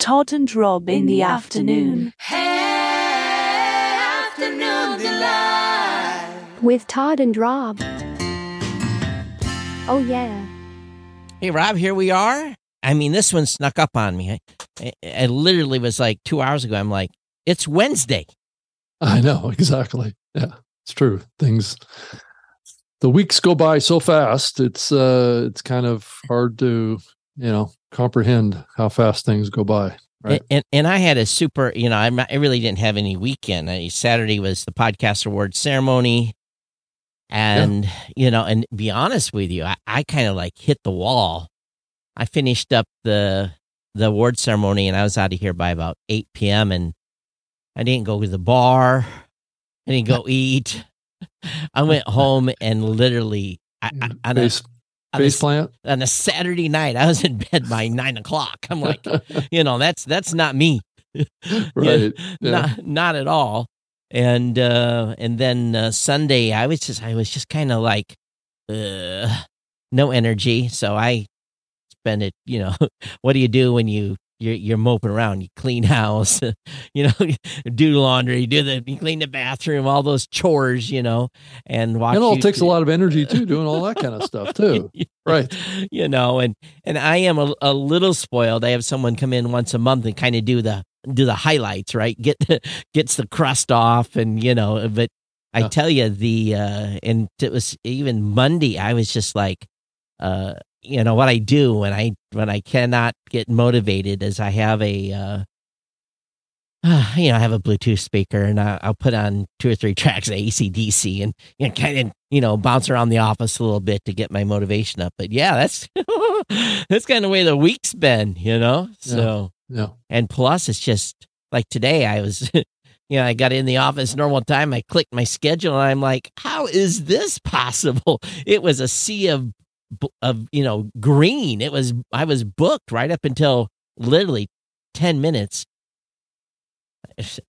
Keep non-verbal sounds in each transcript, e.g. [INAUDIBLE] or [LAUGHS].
Todd and Rob in the afternoon. With Todd and Rob. Oh, yeah. Hey, Rob, here we are. I mean, this one snuck up on me. I, I literally was like two hours ago. I'm like, it's Wednesday. I know, [LAUGHS] exactly. Yeah, it's true. Things, the weeks go by so fast. It's, uh, it's kind of hard to, you know, comprehend how fast things go by. Right. And, and, I had a super, you know, I'm not, I really didn't have any weekend. I, Saturday was the podcast award ceremony. And, yeah. you know, and be honest with you, I, I kind of like hit the wall. I finished up the, the award ceremony and I was out of here by about 8 p.m. and I didn't go to the bar. I didn't go [LAUGHS] eat. I went home and literally, I, I, mm, face, face a, plant on a Saturday night. I was in bed by [LAUGHS] nine o'clock. I'm like, you know, that's that's not me, [LAUGHS] right? yeah, Not not at all. And uh, and then uh, Sunday, I was just I was just kind of like, uh, no energy. So I spent it. You know, [LAUGHS] what do you do when you you're, you're moping around. You clean [LAUGHS] house, you know, [LAUGHS] do laundry, do the you clean the bathroom, all those chores, you know, and watch. It all takes a lot of energy too, doing all that kind of stuff [LAUGHS] too. right. You know, and and I am a, a little spoiled. I have someone come in once a month and kind of do the do the highlights, right? Get gets the crust off, and you know, but I tell you the uh and it was even Monday. I was just like, uh, you know what I do when I when I cannot get motivated is I have a uh, uh, [SIGHS] you know I have a Bluetooth speaker and I, will put on two or three [LAUGHS] tracks of ACDC and you know, kind of you know bounce around the office a little bit to get my motivation up. But yeah, that's [LAUGHS] that's kind of the way the week's been, you know. So yeah, yeah. and plus it's just like today I was. [LAUGHS] you know, I got in the office normal time. I clicked my schedule and I'm like, how is this possible? It was a sea of of you know green. It was I was booked right up until literally ten minutes.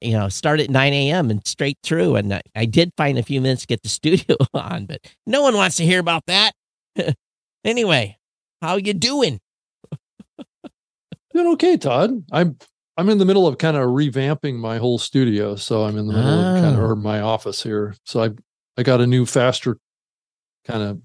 You know, start at nine a.m. and straight through, and I, I did find a few minutes to get the [LAUGHS] studio on, but no one wants to hear about that. [LAUGHS] anyway, how you doing? doing okay, Todd. I'm I'm in the middle of kind of revamping my whole studio, so I'm in the middle oh. of kind of ah. or my office here. So I I got a new faster kind of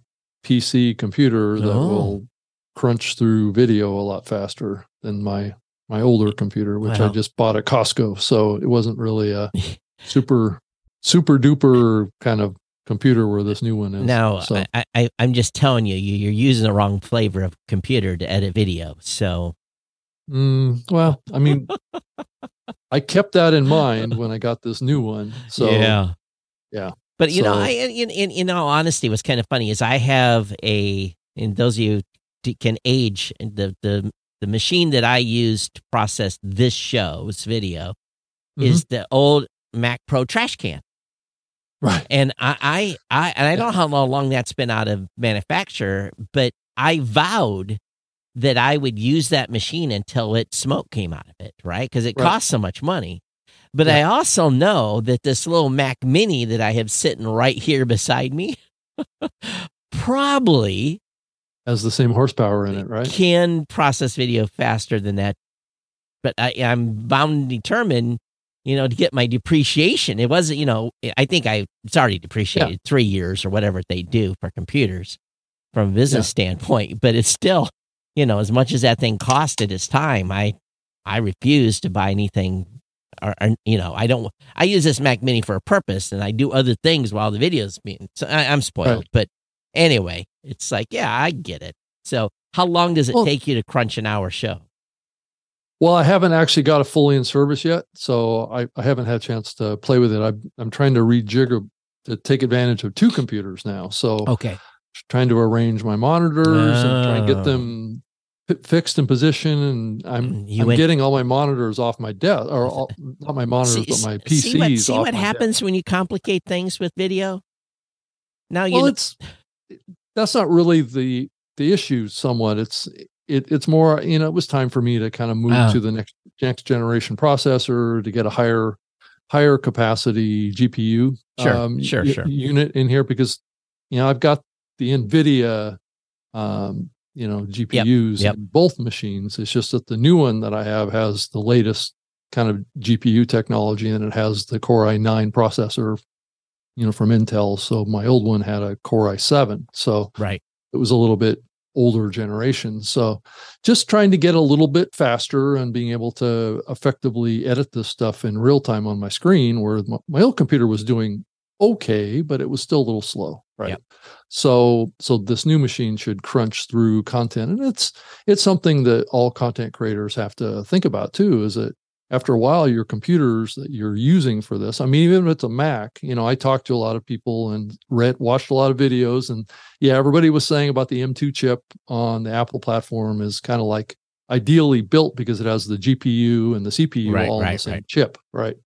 PC computer that oh. will crunch through video a lot faster than my my older computer, which wow. I just bought at Costco. So it wasn't really a [LAUGHS] super super duper kind of computer where this new one is. Now, so. I, I, I'm just telling you, you're using the wrong flavor of computer to edit video. So, mm, well, I mean, [LAUGHS] I kept that in mind when I got this new one. So, yeah, yeah. But you so, know, I in, in in all honesty, what's kind of funny is I have a, and those of you can age the the the machine that I use to process this show's video mm-hmm. is the old Mac Pro trash can. Right. And I, I, I, and I don't know how long that's been out of manufacture, but I vowed that I would use that machine until it smoke came out of it, right? Because it right. costs so much money. But yeah. I also know that this little Mac Mini that I have sitting right here beside me [LAUGHS] probably has the same horsepower in it, right? Can process video faster than that. But I, am bound and determined, you know, to get my depreciation. It wasn't, you know, I think I it's already depreciated yeah. three years or whatever they do for computers from a business yeah. standpoint. But it's still, you know, as much as that thing costed its time, I I refuse to buy anything or, or, you know, I don't. I use this Mac Mini for a purpose, and I do other things while the video's being. So I, am spoiled, right. but anyway, it's like, yeah, I get it. So, how long does it well, take you to crunch an hour show? Well, I haven't actually got it fully in service yet, so I, I haven't had a chance to play with it. I, I'm trying to rejigger to take advantage of two computers now. So, okay, trying to arrange my monitors oh. and try and get them oh. Fixed in position and I'm, I'm went, getting all my monitors off my desk or all, [LAUGHS] not my monitors see, but my PCs see what, see what happens desk. when you complicate things with video now you well know. it's that's not really the the issue somewhat it's it, it's more you know it was time for me to kind of move oh. to the next next generation processor to get a higher higher capacity GPU sure um, sure sure unit in here because you know I've got the Nvidia um, you know GPUs yep. in both machines. It's just that the new one that I have has the latest kind of GPU technology and it has the Core i9 processor, you know, from Intel. So my old one had a Core i7. So right. it was a little bit older generation. So just trying to get a little bit faster and being able to effectively edit this stuff in real time on my screen where my, my old computer was doing okay, but it was still a little slow. Right. Yep. So so this new machine should crunch through content. And it's it's something that all content creators have to think about too, is that after a while your computers that you're using for this i mean even if it's a mac you know i talked to a lot of people and read watched a lot of videos and yeah everybody was saying about the m2 chip on the apple platform is kind of like ideally built because it has the gpu and the cpu Right, all in the same right. chip right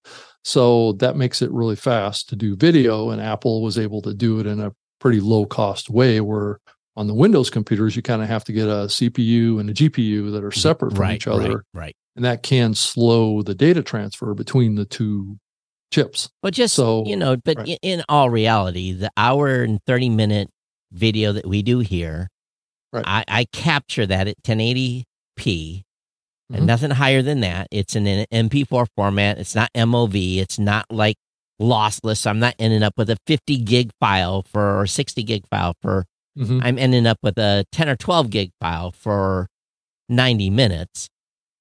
so that makes it really fast to do video and apple was able to do it in a pretty low cost way where on the windows computers you kind of have to get a cpu and a gpu that are separate from Mm-hmm. right, each other Right. Right. and that can slow the data transfer between the two chips. But just So- you know, but right. in, all reality, the hour and thirty minute video that we do here, Right. I, I capture that at 1080p Mhm. and nothing higher than that. It's in an MP4 format. It's not MOV. It's not like lossless. I'm not ending up with a 50 gig file for or 60 gig file for. Mhm. I'm ending up with a 10 or 12 gig file for 90 minutes.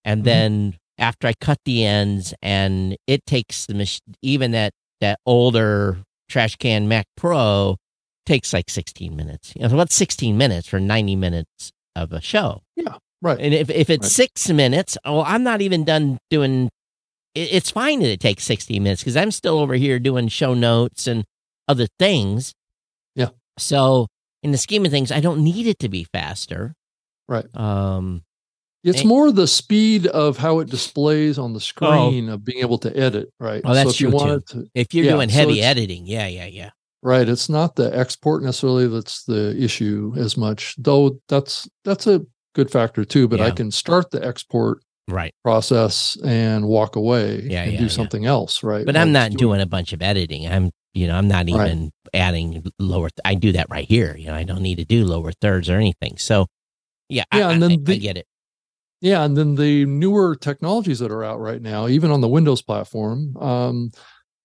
And Mhm. then after I cut the ends and it takes the mach- even that that older trash can Mac Pro takes like 16 minutes. You know, what's 16 minutes for 90 minutes of a show? Right. And if, if it's Right. six minutes, well, I'm not even done doing. It, it's fine that it takes 60 minutes because I'm still over here doing show notes and other things. Yeah. So in the scheme of things, I don't need it to be faster. Right. Um. It's and- more the speed of how it displays on the screen of being able to edit, right? Oh, that's so if you true, want too. to If you're Yeah, doing heavy it's- editing, yeah, yeah, yeah. right, it's not the export necessarily that's the issue as much, though that's that's a good factor too. But I can start the export Right. process and walk away Yeah, and yeah, do yeah. something else, right? But I'm not doing a bunch of editing. I'm, you know, I'm not Right. even adding lower. Th- I do that right here. You know, I don't need to do lower thirds or anything. So, yeah, I- Yeah, and then I the- get it. Yeah, and then the newer technologies that are out right now, even on the Windows platform, um,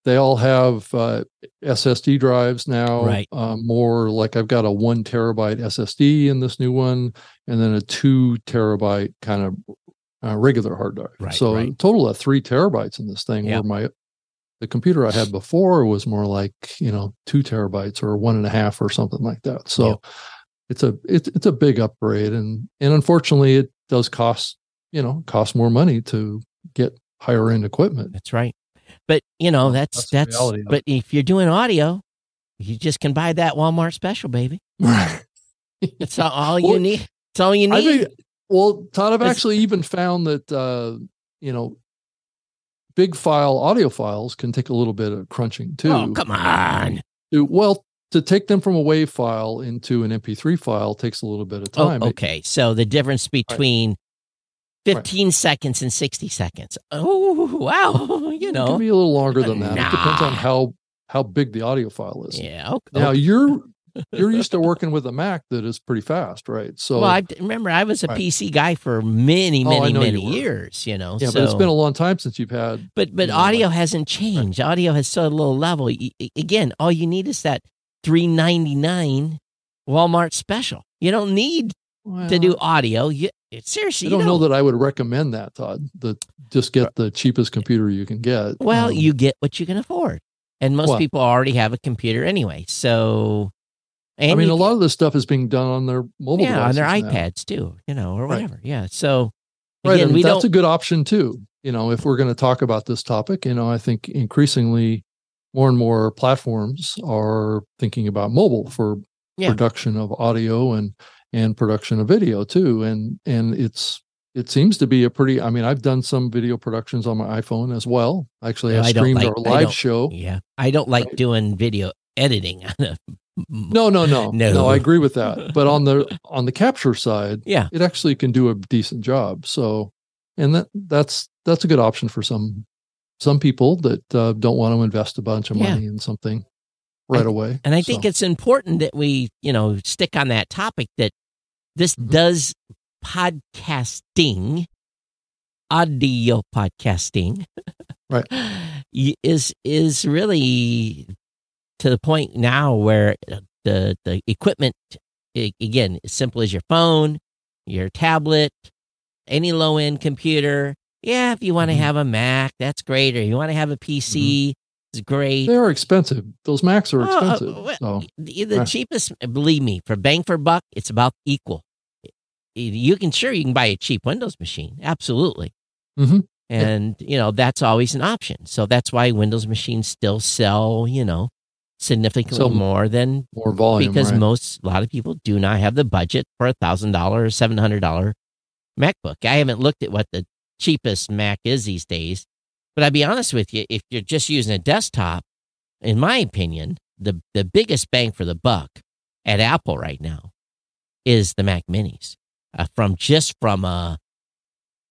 they all have uh, SSD drives now. Right. Um, more like I've got a one terabyte SSD in this new one, and then a two terabyte kind of uh, regular hard drive. Right, so right. total of three terabytes in this thing. Yeah. Where my the computer I had before was more like you know two terabytes or one and a half or something like that. So Yeah. it's a it's it's a big upgrade, and and unfortunately it does cost you know cost more money to get higher end equipment. That's right. But you know, that's that's that's. reality but if you're doing audio, you just can buy that Walmart special, baby. Right. That's all, all you Well, need. It's all you I need. think, well, Todd, I've It's- actually even found that uh, you know, big file audio files can take a little bit of crunching too. oh, come on. Well, to take them from a WAV file into an MP3 file takes a little bit of Oh, time. It- okay. So the difference between 15 seconds and 60 seconds. Oh, [LAUGHS] wow. [LAUGHS] You it know. can be a little longer than that. It depends on how how big the audio file is. yeah. Okay. Now you're [LAUGHS] you're used to working with a Mac that is pretty fast, right? So well, I remember I was a Right. PC guy for many, Oh, many, you many years. You know, yeah, so, but it's been a long time since you've had. but but you know, audio like- hasn't changed. Audio has so low level. Y- Again, all you need is that three ninety nine Walmart special. You don't need to do audio. You seriously, I you don't know that I would recommend that, Todd. That just get the cheapest computer you can get. Well, Um, you get what you can afford, and most Well- people already have a computer anyway. So, and I mean, a lot of this stuff is being done on their mobile yeah, on their now. iPads too, you know, or Right. whatever. Yeah. So Right, and that's a good option too. You know, if we're going to talk about this topic, you know, I think increasingly more and more platforms are thinking about mobile for Yeah. production of audio and and production of video too. And and it's it seems to be a pretty. I mean, I've done some video productions on my iPhone as well. Actually, I I streamed like- our live show. yeah, I don't like Right. doing video editing on a. No, no, no, [LAUGHS] No. no, I agree with that. But on the [LAUGHS] on the capture side, Yeah. it actually can do a decent job. So, and that that's that's a good option for some some people that uh, don't want to invest a bunch of Yeah. money in something right away. And I think it's important that we, you know, stick on that topic that this Mhm. does podcasting, audio podcasting, Right. [LAUGHS] Is is really to the point now where the the equipment again as simple as your phone, your tablet, any low end computer. Yeah, if you want to Mhm. have a Mac, that's great. Or you want to have a PC, it's great. They are expensive. Those Macs are Oh, oh, expensive. well, so the, cheapest, believe me, for bang for buck, it's about equal. You can sure you can buy a cheap Windows machine, absolutely, Mhm. and you know that's always an option. So that's why Windows machines still sell, you know, significantly Sell more than more volume. because right? most a lot of people do not have the budget for a thousand dollar or seven hundred dollar MacBook. I haven't looked at what the cheapest Mac is these days, but I'll be honest with you, if you're just using a desktop, in my opinion, the the biggest bang for the buck at Apple right now is the Mac Minis. Uh, from just from a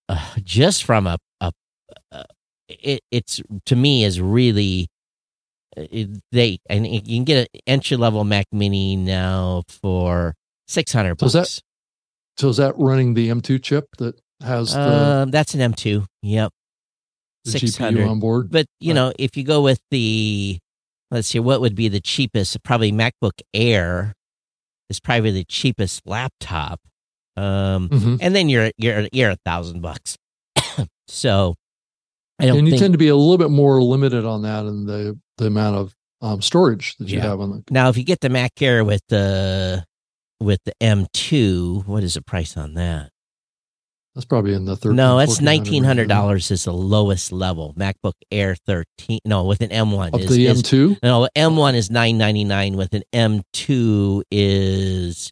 uh, just from a, a, a it, it's to me is really uh, it, they and you can get an entry level Mac Mini now for six hundred So is bucks. that- so is that running the M2 chip that has the, um, that's an M two. Yep, the six hundred. on board? But you Right. know, if you go with the let's see, what would be the cheapest? Probably MacBook Air is probably the cheapest laptop. Um, Mhm. and then you're you're you're a thousand bucks. [COUGHS] so I don't And you think tend to be a little bit more limited on that and the the amount of um, storage that you Yeah. have on the. now if you get the Mac Air with the with the M2, what is the price on that? That's probably in the third. no, it's 1400 nineteen hundred dollars is the lowest level. MacBook Air thirteen. No, with an M1 Of is, the M2, No, M1 is nine ninety nine. With an M2 is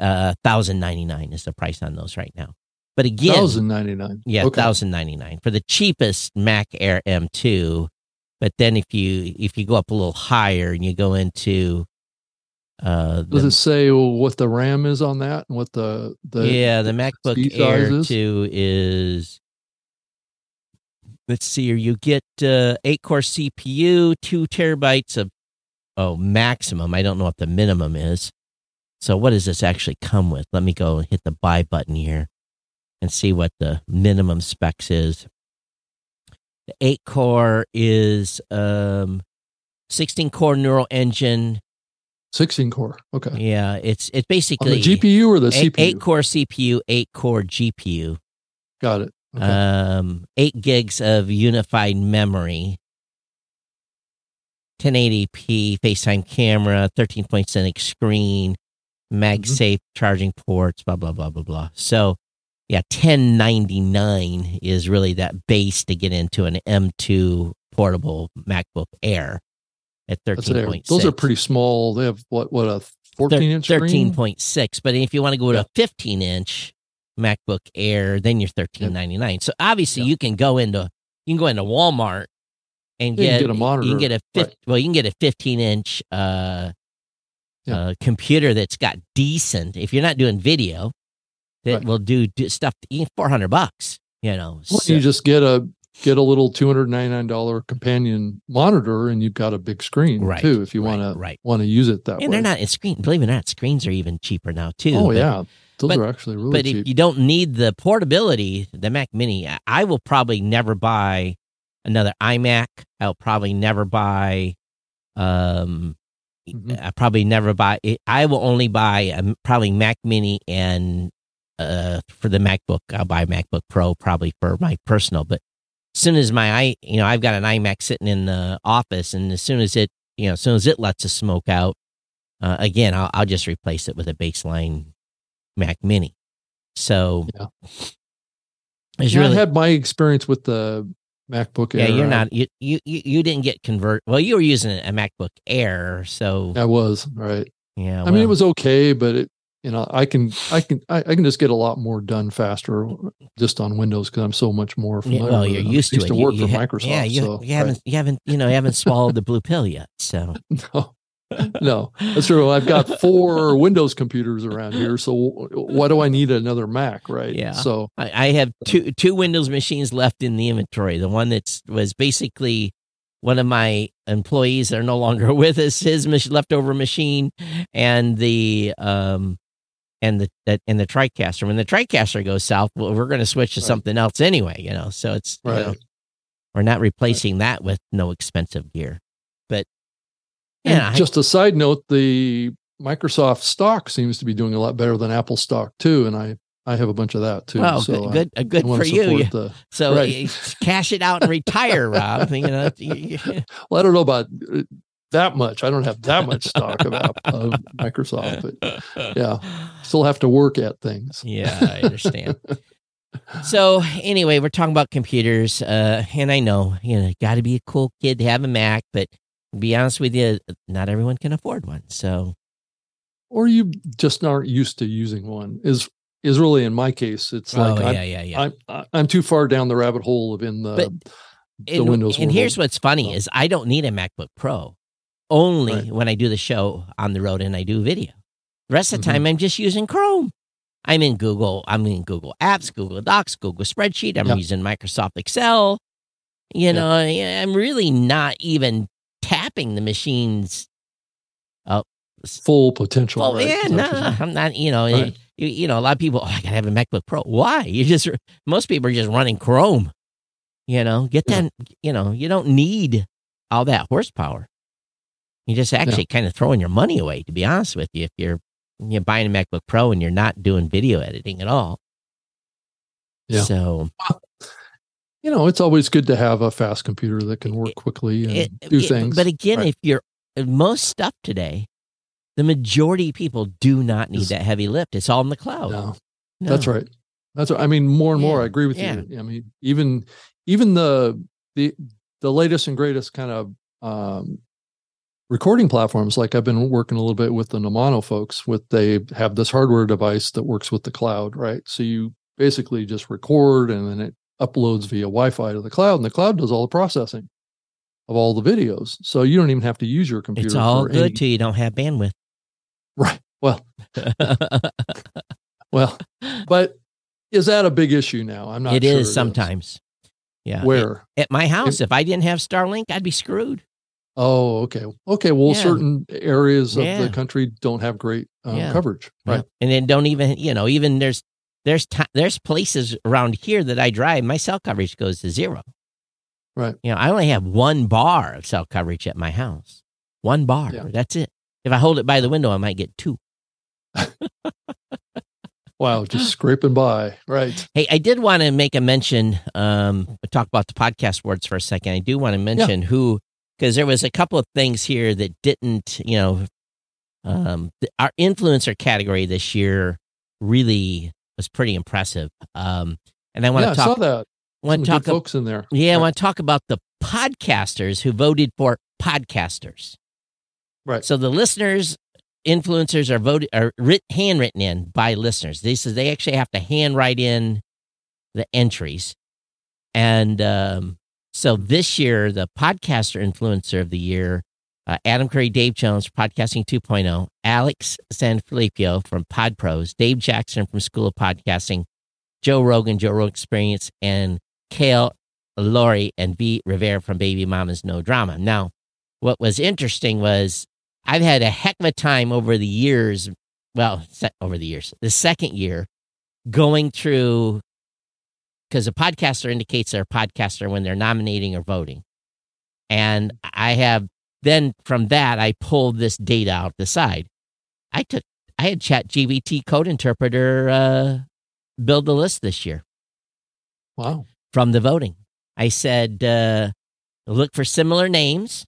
uh thousand ninety nine is the price on those right now. But again, thousand ninety nine. yeah, okay. thousand ninety nine for the cheapest Mac Air M2. But then if you if you go up a little higher and you go into uh Does the, it say what the RAM is on that and what the the yeah the MacBook Air is? two is let's see here you get uh, eight core CPU, two terabytes of oh maximum. I don't know what the minimum is. So what does this actually come with? Let me go and hit the buy button here and see what the minimum specs is. The eight core is um, sixteen core neural engine. Sixteen core? Okay, Yeah, it's it's on basically the GPU or the eight, CPU? eight core CPU, eight core GPU. Got it. Okay. um, eight gigs of unified memory, 1080p FaceTime camera, 13.7 inch screen, MagSafe charging ports, blah blah blah blah blah. So, yeah, 1099 is really that base to get into an M2 portable MacBook Air at 13.6. Those are pretty small. They have what what a fourteen inch Thirteen screen. point six, but if you want to go to Yeah. a fifteen inch MacBook Air, then you're thirteen ninety nine. So obviously, Yeah. you can go into you can go into Walmart and get, get a monitor, You can get a fif- right. well, you can get a fifteen inch uh, uh, computer that's got decent. If you're not doing video, that Right. will do, do stuff. Four hundred bucks, you know. Well, so- you just get a get a little two hundred ninety nine dollar companion monitor, and you've got a big screen Right, too. If you right, want to right. want to use it that and way. And they're not in screen. Believe it or not, screens are even cheaper now too. oh but- yeah, those but- are actually really but cheap. if you don't need the portability, the Mac Mini, I- will probably never buy another iMac. I'll probably never buy. Um, Mhm. I probably never buy. It. I will only buy a, probably Mac Mini and uh for the MacBook, I'll buy MacBook Pro probably for my personal. But soon as my i, you know, I've got an iMac sitting in the office, and as soon as it, you know, as soon as it lets the smoke out, uh, again, I'll, I'll just replace it with a baseline Mac Mini. So Yeah. Yeah, really I had my experience with the MacBook yeah. Air. You're not you, you you you didn't get convert. Well, you were using a MacBook Air, so I was right. yeah. I mean, it was okay, but it you know I can I can I, I can just get a lot more done faster just on Windows because I'm so much more yeah, familiar. well, with you're it. Used to used to You- work you for ha- Microsoft. Yeah, you, so, you haven't you haven't you know you haven't swallowed the blue pill yet. So [LAUGHS] no, no, that's true. I've got four Windows computers around here, so why do I need another Mac? Right? Yeah. So I, I have two two Windows machines left in the inventory. The one that's was basically one of my employees that are no longer [LAUGHS] with us, his leftover machine, and the um and the, the and the TriCaster. When the TriCaster goes south, well, we're going to switch to Right. something else anyway. You know, so it's you know, we're not replacing that with no expensive gear. But yeah, I- just a side note, the Microsoft stock seems to be doing a lot better than Apple stock too, and I I have a bunch of that too. well, so good, good, uh, good for you. the- [LAUGHS] So Right. cash it out and retire, Rob. You know, [LAUGHS] well, I don't know about uh, that much. I don't have that much stock of, of Microsoft, but yeah, [LAUGHS] still have to work at things. Yeah, I understand. [LAUGHS] so anyway, we're talking about computers, uh, and I know you know, got to be a cool kid to have a Mac, but to be honest with you, not everyone can afford one. So Or you just aren't used to using one. Is is really in my case, it's like oh I'm, yeah, yeah, yeah. I'm I- I'm too far down the rabbit hole of in the But- the and, Windows and world. here's what's funny So- is I don't need a MacBook Pro. Only Right. when I do the show on the road and I do video. The rest of the Mhm. time, I'm just using Chrome. I'm in Google. I'm in Google Apps, Google Docs, Google Spreadsheet. I'm Yeah. using Microsoft Excel. You Yeah. know, I'm really not even tapping the machines. full potential. Well, right? yeah, no, that what you're saying? I'm not. You know, Right. you, you know, a lot of people. Oh, I gotta have a MacBook Pro. Why? You just most people are just running Chrome. You know, get Yeah. that. You know, you don't need all that horsepower. You're just actually kind of throwing your money away. To be honest with you, if you're you're buying a MacBook Pro and you're not doing video editing at all. Yeah. So you know, it's always good to have a fast computer that can work quickly and it- do it- things. But again, Right. if you're most stuff today, the majority of people do not need Is- that heavy lift. It's all in the cloud. no, No. that's right. That's right. I mean, more and more, I agree with yeah. you. I mean, even even the the the latest and greatest kind of um, recording platforms, like I've been working a little bit with the Nomono folks. With they have this hardware device that works with the cloud, right? So you basically just record and then it uploads via Wi-Fi to the cloud, and the cloud does all the processing of all the videos. So you don't even have to use your computer. It's all for good any- till you don't have bandwidth. [LAUGHS] right? Well, [LAUGHS] well, but is that a big issue now? I'm not. it sure is sometimes. Yeah. Where? At my house, if I didn't have Starlink, I'd be screwed. Oh, okay. Okay. Well, Yeah. certain areas of Yeah. the country don't have great um, Yeah. coverage. Right. And then don't even, you know, even there's there's ti there's places around here that I drive, my cell coverage goes to zero. Right. You know, I only have one bar of cell coverage at my house. One bar. That's it. If I hold it by the window, I might get two. [LAUGHS] Wow. Just scraping by. Right. Hey, I did want to make a mention, um, talk about the podcast awards for a second. I do want to mention who, because there was a couple of things here that didn't, you know, um, our influencer category this year really was pretty impressive. Um, and I want yeah, to I saw talk, that. want to talk, folks in there. yeah, I want to talk about the podcasters who voted for podcasters. Right. So the listeners, influencers are voted are writ, handwritten in by listeners. They says they actually have to handwrite in the entries, and um, so this year the podcaster influencer of the year, uh, Adam Curry, Dave Jones, for Podcasting 2.0, Alex Sanfilippo from Pod Pros, Dave Jackson from School of Podcasting, Joe Rogan, Joe Rogan Experience, and Kail Lowry and Vee Rivera from Baby Mama's No Drama. Now, what was interesting was I've had a heck of a time over the years. Well, over the years, the second year, going through because a podcaster indicates they're a podcaster when they're nominating or voting, and I have then from that I pulled this data out the side. I took I had ChatGPT Code Interpreter uh, build the list this year Wow. from the voting. I said, uh, look for similar names,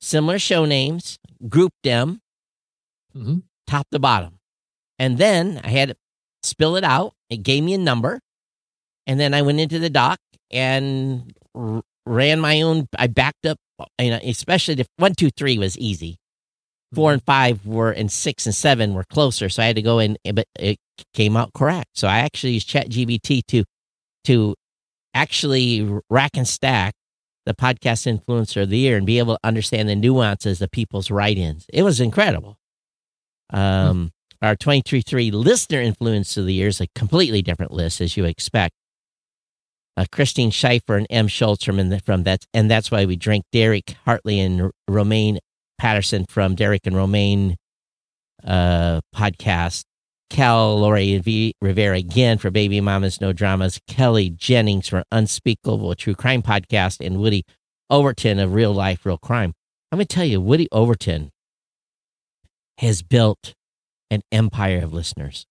similar show names, group them hmm top to bottom. And then I had to spill it out. It gave me a number. And then I went into the doc and r- ran my own. I backed up, you know, especially the one, two, three was easy. 4 and five were, and six and seven were closer. So I had to go in, but it came out correct. So I actually used ChatGPT to, to actually rack and stack the podcast influencer of the year and be able to understand the nuances of people's write-ins. It was incredible. Um, our 23.3 listener influence of the year is a completely different list, as you expect. Uh, Christine Schaefer and Em Schulz from, the, from that, and that's why we drink Derek Hartley and Romaine Patterson from Derek and Romaine uh, podcast. Kail Lowry Vee Rivera again for Baby Mamas No Dramas. Kelly Jennings for Unspeakable True Crime Podcast, and Woody Overton of Real Life Real Crime. I'm going to tell you, Woody Overton has built an empire of listeners.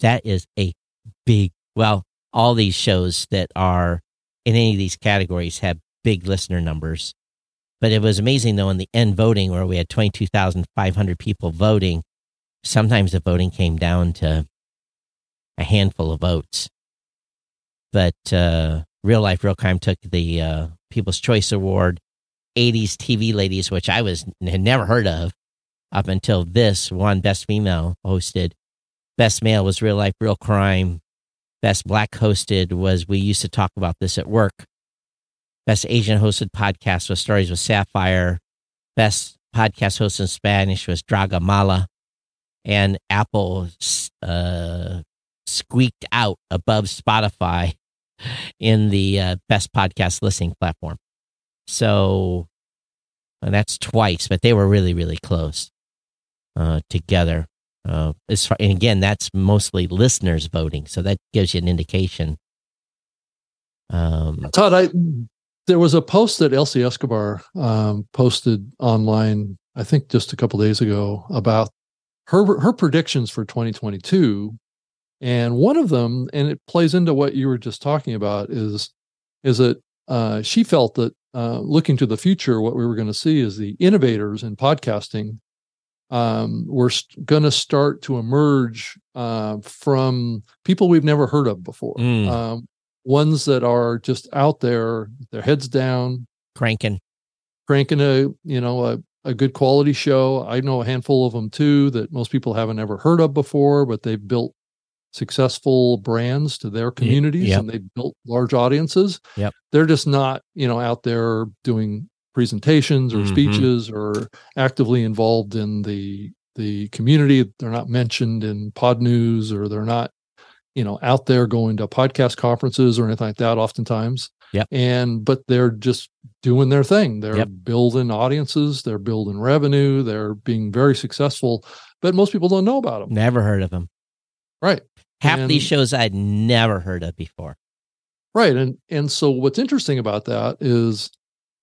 That is a big, well, all these shows that are in any of these categories have big listener numbers. But it was amazing though in the end voting where we had 22,500 people voting, sometimes the voting came down to a handful of votes. But uh, Real Life Real Crime took the uh, People's Choice Award, 80s TV Ladies, which I was had never heard of up until this one Best Female hosted. Best Male was Real Life Real Crime. Best Black hosted was We Used to Talk About This at Work. Best Asian hosted podcast was Stories with Sapphire. Best podcast hosted in Spanish was Draga Mala. And Apple uh, squeaked out above Spotify [LAUGHS] in the uh, best podcast listening platform. So and that's twice, but they were really, really close uh, together. Uh, as far, and again, that's mostly listeners voting, so that gives you an indication. Um, Todd, I there was a post that Elsie Escobar um, posted online, I think just a couple days ago, about her her predictions for 2022, and one of them, and it plays into what you were just talking about, is is that uh, she felt that uh, looking to the future, what we were going to see is the innovators in podcasting um, were st- going to start to emerge uh, from people we've never heard of before. Mm. Um, ones that are just out there, their heads down, cranking, cranking a you know a, a good quality show. I know a handful of them too that most people haven't ever heard of before, but they've built successful brands to their communities yep. and they built large audiences. Yep. They're just not, you know, out there doing presentations or mm-hmm. speeches or actively involved in the the community. They're not mentioned in Podnews or they're not, you know, out there going to podcast conferences or anything like that oftentimes. yeah And but they're just doing their thing. They're yep. building audiences, they're building revenue, they're being very successful, but most people don't know about them. Never heard of them. Right. Half and, these shows I'd never heard of before. Right. And and so what's interesting about that is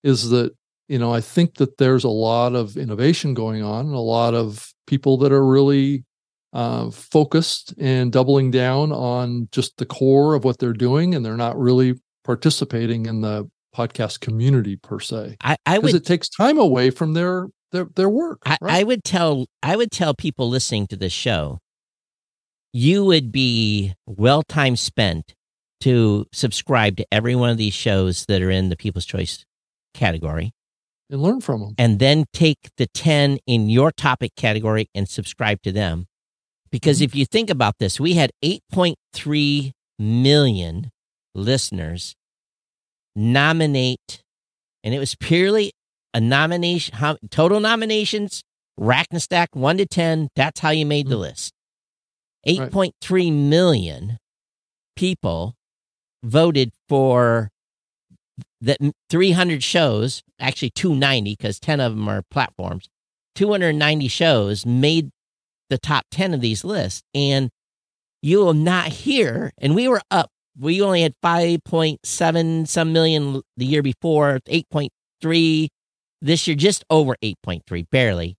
is that you know i think that there's a lot of innovation going on a lot of people that are really uh, focused and doubling down on just the core of what they're doing and they're not really participating in the podcast community per se i, I would it takes time away from their their, their work I, right? I would tell i would tell people listening to this show you would be well time spent to subscribe to every one of these shows that are in the people's choice category and learn from them. And then take the 10 in your topic category and subscribe to them. Because mm-hmm. if you think about this, we had 8.3 million listeners nominate, and it was purely a nomination, total nominations, rack and stack one to 10. That's how you made mm-hmm. the list. 8.3 right. million people voted for that 300 shows, actually 290 because 10 of them are platforms, 290 shows made the top 10 of these lists. And you will not hear, and we were up, we only had 5.7 some million the year before, 8.3 this year, just over 8.3, barely,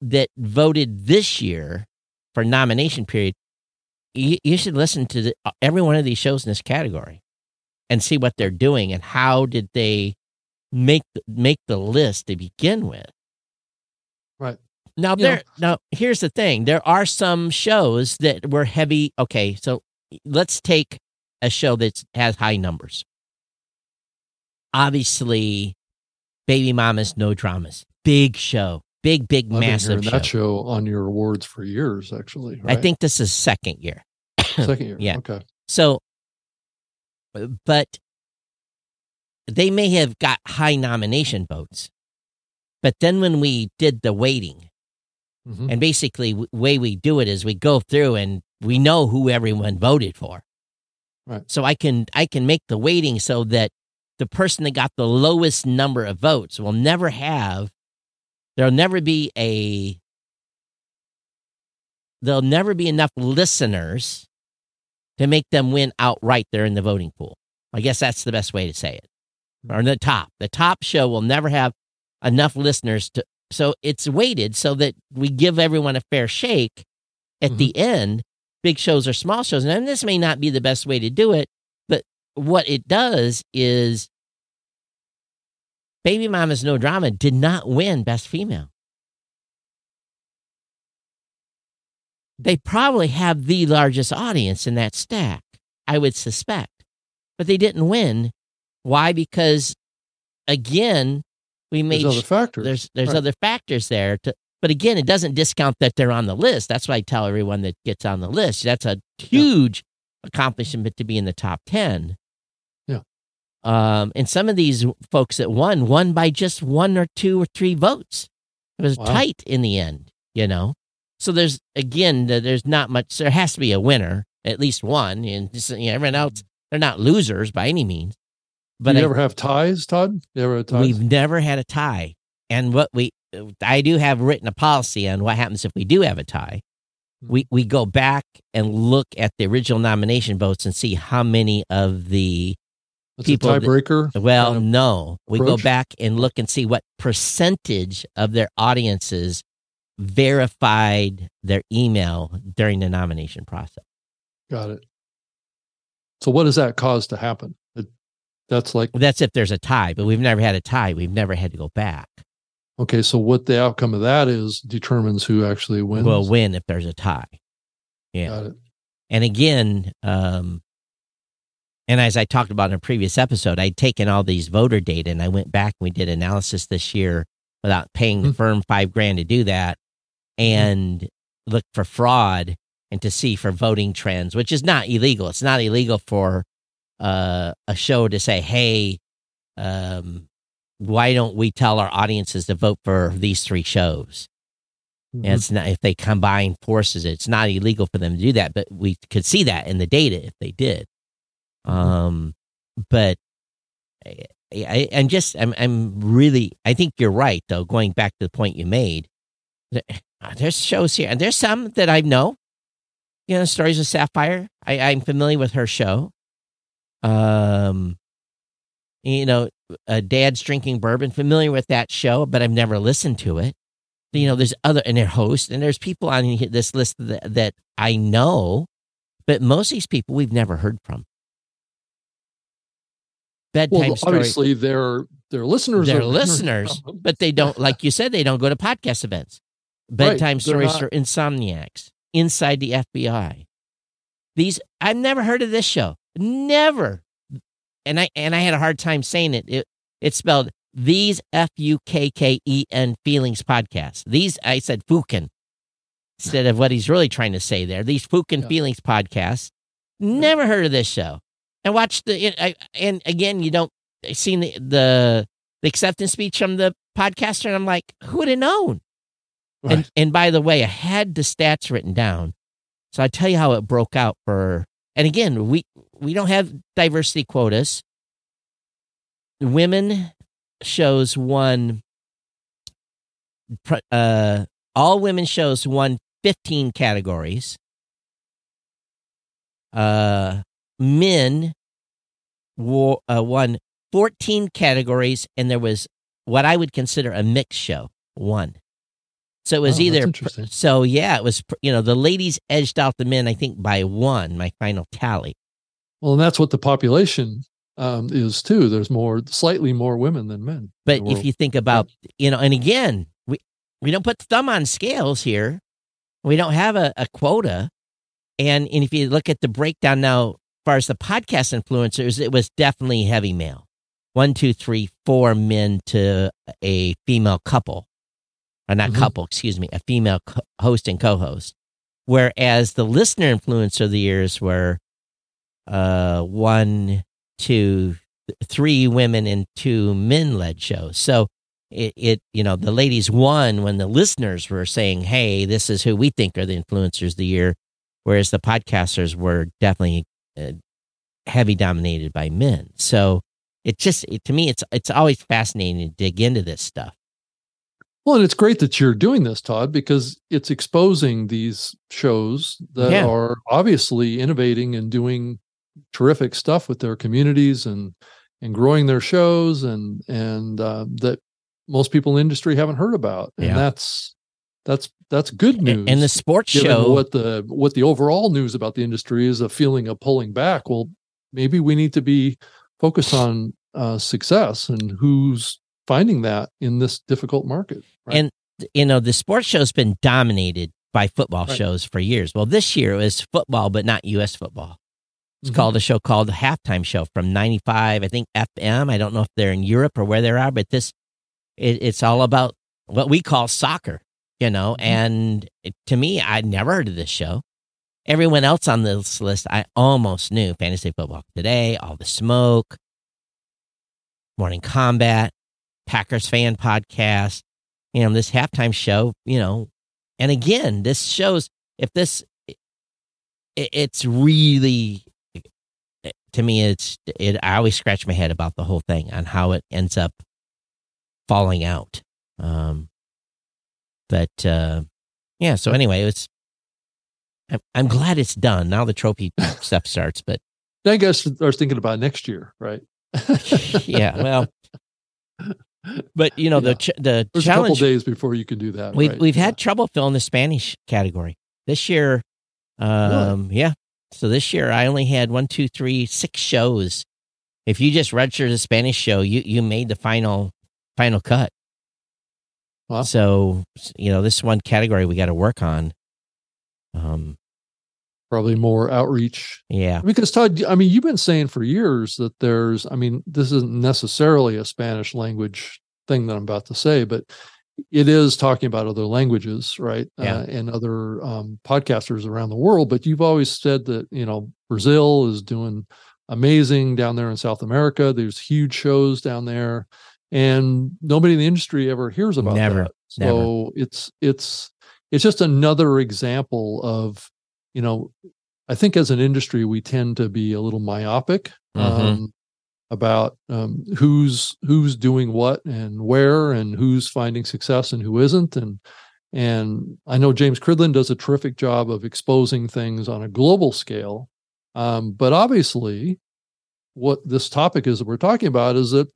that voted this year for nomination period. You, you should listen to the, uh, every one of these shows in this category and see what they're doing and how did they make make the list to begin with. Right. Now you there know. now here's the thing. There are some shows that were heavy. Okay, so let's take a show that has high numbers. Obviously, Baby Mamas No Dramas. Big show. Big, big, I've massive show. that show on your awards for years, actually. Right? I think this is second year. second year. [COUGHS] yeah. Okay. So but they may have got high nomination votes. But then when we did the weighting, mm-hmm. and basically the way we do it is we go through and we know who everyone voted for. Right. So I can I can make the weighting so that the person that got the lowest number of votes will never have there'll never be a there'll never be enough listeners to make them win outright there in the voting pool. I guess that's the best way to say it. Or the top. The top show will never have enough listeners to so it's weighted so that we give everyone a fair shake at Mhm. the end, big shows or small shows. And this may not be the best way to do it, but what it does is Baby Mama's No Drama did not win Best Female. They probably have the largest audience in that stack, I would suspect. But they didn't win. Why? Because again, we made There's other factors. there's there's Right. other factors there to but again it doesn't discount that they're on the list that's why i tell everyone that gets on the list that's a huge accomplishment to be in the top 10 Yeah. um and some of these folks that won won by just one or two or three votes it was Wow. tight in the end you know so there's again there's not much there has to be a winner at least one and just, you know, everyone else mm-hmm. they're not losers by any means but you I- ever have ties, Todd? You ever ties? We've never had a tie. And what we I do have written a policy on what happens if we do have a tie. We mm-hmm. we go back and look at the original nomination votes and see how many of the That's people tiebreaker. well, kind of no. We go back and look and see what percentage of their audiences verified their email during the nomination process. Got it. So what does that cause to happen? It, that's like That's if there's a tie, but we've never had a tie. We've never had to go back. okay. So what the outcome of that is determines who actually wins. We'll win if there's a tie. Yeah. Got it. And again, um, and as I talked about in a previous episode, I'd taken all these voter data and I went back and we did analysis this year without paying the Mhm. firm five grand to do that and look for fraud and to see for voting trends, which is not illegal. It's not illegal for uh, a show to say, hey, um, why don't we tell our audiences to vote for these three shows? Mhm. And it's not if they combine forces, it's not illegal for them to do that. But we could see that in the data if they did. Mhm. Um, but I, I, I'm just I'm I'm really I think you're right though. Going back to the point you made, There- there's shows here, and there's some that I know. You know, stories of Sapphire. I, I'm familiar with her show. Um, you know, uh, Dad's drinking bourbon. Familiar with that show, but I've never listened to it you know, there's other and their hosts, and there's people on this list that, that I know, but most of these people we've never heard from. Bedtime Well, story. obviously their their listeners They're are listeners, but they don't, like you said, they don't go to podcast events. Bedtime they're stories for insomniacs, inside the FBI. These I've never heard of this show. Never. And I and I had a hard time saying it. It it's spelled these F U K K E N feelings podcast. These I said Fukin instead of what he's really trying to say there. These Fukin Yeah. feelings podcast. Never heard of this show. And watch the it, I, and again you don't seen the, the the acceptance speech from the podcaster and I'm like who would have known? Right. And and by the way, I had the stats written down. So I tell you how it broke out for and again, we we don't have diversity quotas. Women shows won uh all women shows won 15 categories. Uh men wo- uh, won 14 categories and there was what I would consider a mixed show, one. So it was Oh, either so yeah, it was you know the ladies edged out the men I think by one. My final tally. Well, and that's what the population um, is too. There's more, slightly more women than men. But if you think about you know, and again, we we don't put the thumb on scales here. We don't have a, a quota, and and if you look at the breakdown now, as far as the podcast influencers, it was definitely heavy male. One, two, three, four men to a female couple, or not Mhm. couple, excuse me, a female co- host and co-host. Whereas the listener influencer of the years were uh, one, two, th- three women and two men led shows. So it, it, you know, the ladies won when the listeners were saying, "Hey, this is who we think are the influencers of the year," whereas the podcasters were definitely uh, heavy dominated by men. So it just, it, to me, it's it's always fascinating to dig into this stuff. Well, and it's great that you're doing this, Todd, because it's exposing these shows that Yeah. are obviously innovating and doing terrific stuff with their communities and and growing their shows and and uh, that most people in the industry haven't heard about, and Yeah. that's that's that's good news. And the sports show, what the what the overall news about the industry is a feeling of pulling back. Well, maybe we need to be focused on uh, success and who's finding that in this difficult market. right? And you know, the sports show's been dominated by football Right. shows for years. Well, this year it was football, but not U.S. football. It's Mhm. called a show called the Halftime Show from '95, I think FM. I don't know if they're in Europe or where they are, but this it, it's all about what we call soccer, you know. Mhm. And it, to me, I'd never heard of this show. Everyone else on this list, I almost knew. Fantasy Football Today, All the Smoke, Morning Combat, Packers Fan Podcast. You know, this halftime show. You know, and again, this shows if this it, it's really to me it's it i always scratch my head about the whole thing on how it ends up falling out um but uh yeah so anyway it's i'm, I'm glad it's done now the trophy [LAUGHS] stuff starts but I guess I was thinking about next year, right? [LAUGHS] yeah well but you know Yeah. the ch- the There's a couple challenge days before you can do that. We've right? we've Yeah. had trouble filling the Spanish category this year. Um, yeah. So this year I only had one, two, three, six shows. If you just registered a Spanish show, you you made the final final cut. Wow. So you know this one category we got to work on. Um. Probably more outreach Yeah. because Todd, I mean, you've been saying for years that there's, I mean, this isn't necessarily a Spanish language thing that I'm about to say, but it is talking about other languages, right? Yeah. Uh, and other um, podcasters around the world. But you've always said that, you know, Brazil is doing amazing down there in South America. There's huge shows down there. And nobody in the industry ever hears about that. Never, that. So it's it's it's just another example of, you know, I think as an industry we tend to be a little myopic Mhm. um, about um, who's who's doing what and where and who's finding success and who isn't and and I know James Cridland does a terrific job of exposing things on a global scale, um, but obviously, what this topic is that we're talking about is that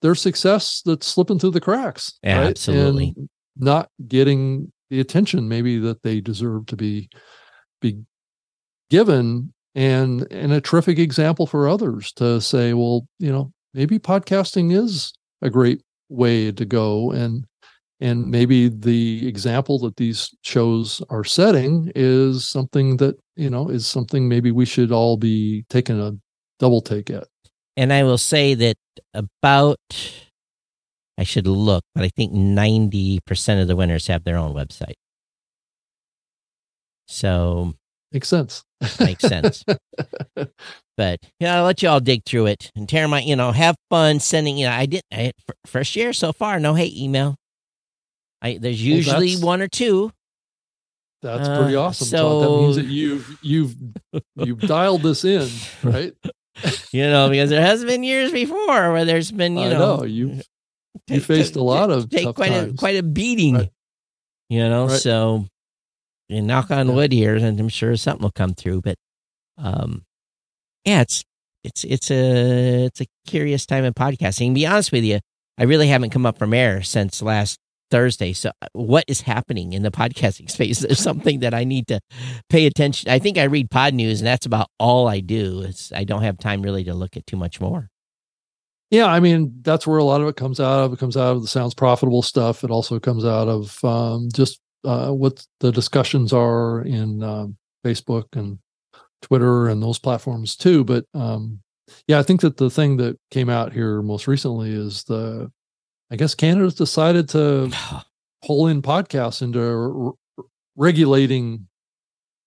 there's success that's slipping through the cracks, Yeah, right? and not getting the attention maybe that they deserve to be be given and and a terrific example for others to say well you know maybe podcasting is a great way to go and and maybe the example that these shows are setting is something that you know is something maybe we should all be taking a double take at And I will say that about I should look, but I think ninety percent of the winners have their own website. So makes sense [LAUGHS] makes sense. but yeah, I'll let you all dig through it and tear my, you know, have fun sending. You know, I did I, first year so far, no hate email. I there's usually that's- one or two. that's pretty Uh, awesome Todd. that means that you've you've you've dialed this in right [LAUGHS] You know, because there has been years before where there's been, you know, know you've you faced a lot of take quite times. a quite a beating. Right. You know, Right. so you knock on wood here, and I'm sure something will come through. But um, yeah, it's it's it's a it's a curious time in podcasting. To be honest with you, I really haven't come up from air since last Thursday. So uh, what is happening in the podcasting [LAUGHS] space? There's something that I need to pay attention. I think I read Podnews, and that's about all I do. It's I don't have time really to look at too much more. Yeah, I mean that's where a lot of it comes out of. It comes out of the sounds profitable stuff. It also comes out of um, just uh, what the discussions are in um, Facebook and Twitter and those platforms too. But um, yeah, I think that the thing that came out here most recently is the, I guess Canada's decided to [SIGHS] pull in podcasts into r- r- regulating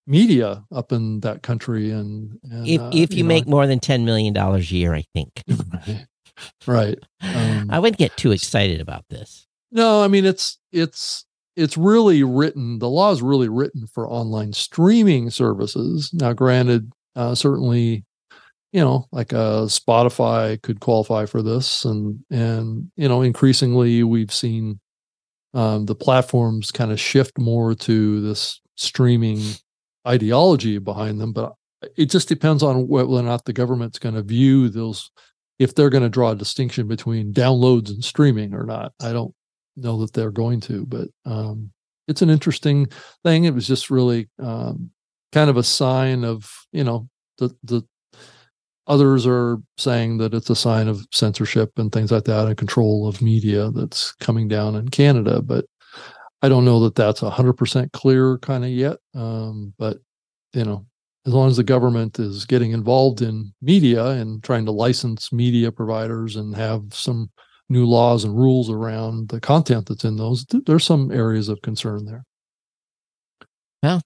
media up in that country and, and if uh, if you, know, make more than ten million dollars a year, I think [LAUGHS] right, right. [LAUGHS] Um, I wouldn't get too excited about this. No, I mean it's it's it's really written. The law is really written for online streaming services. Now, granted, uh, certainly, you know, like uh, Spotify could qualify for this, and and you know, increasingly we've seen um, the platforms kind of shift more to this streaming ideology behind them. But it just depends on whether or not the government's going to view those, if they're going to draw a distinction between downloads and streaming or not. I don't know that they're going to, but um, it's an interesting thing. It was just really um, kind of a sign of, you know, the the Others are saying that it's a sign of censorship and things like that and control of media that's coming down in Canada. But I don't know that that's 100% clear kind of yet. Um, but, you know, as long as the government is getting involved in media and trying to license media providers and have some new laws and rules around the content that's in those, there's some areas of concern there. Yeah.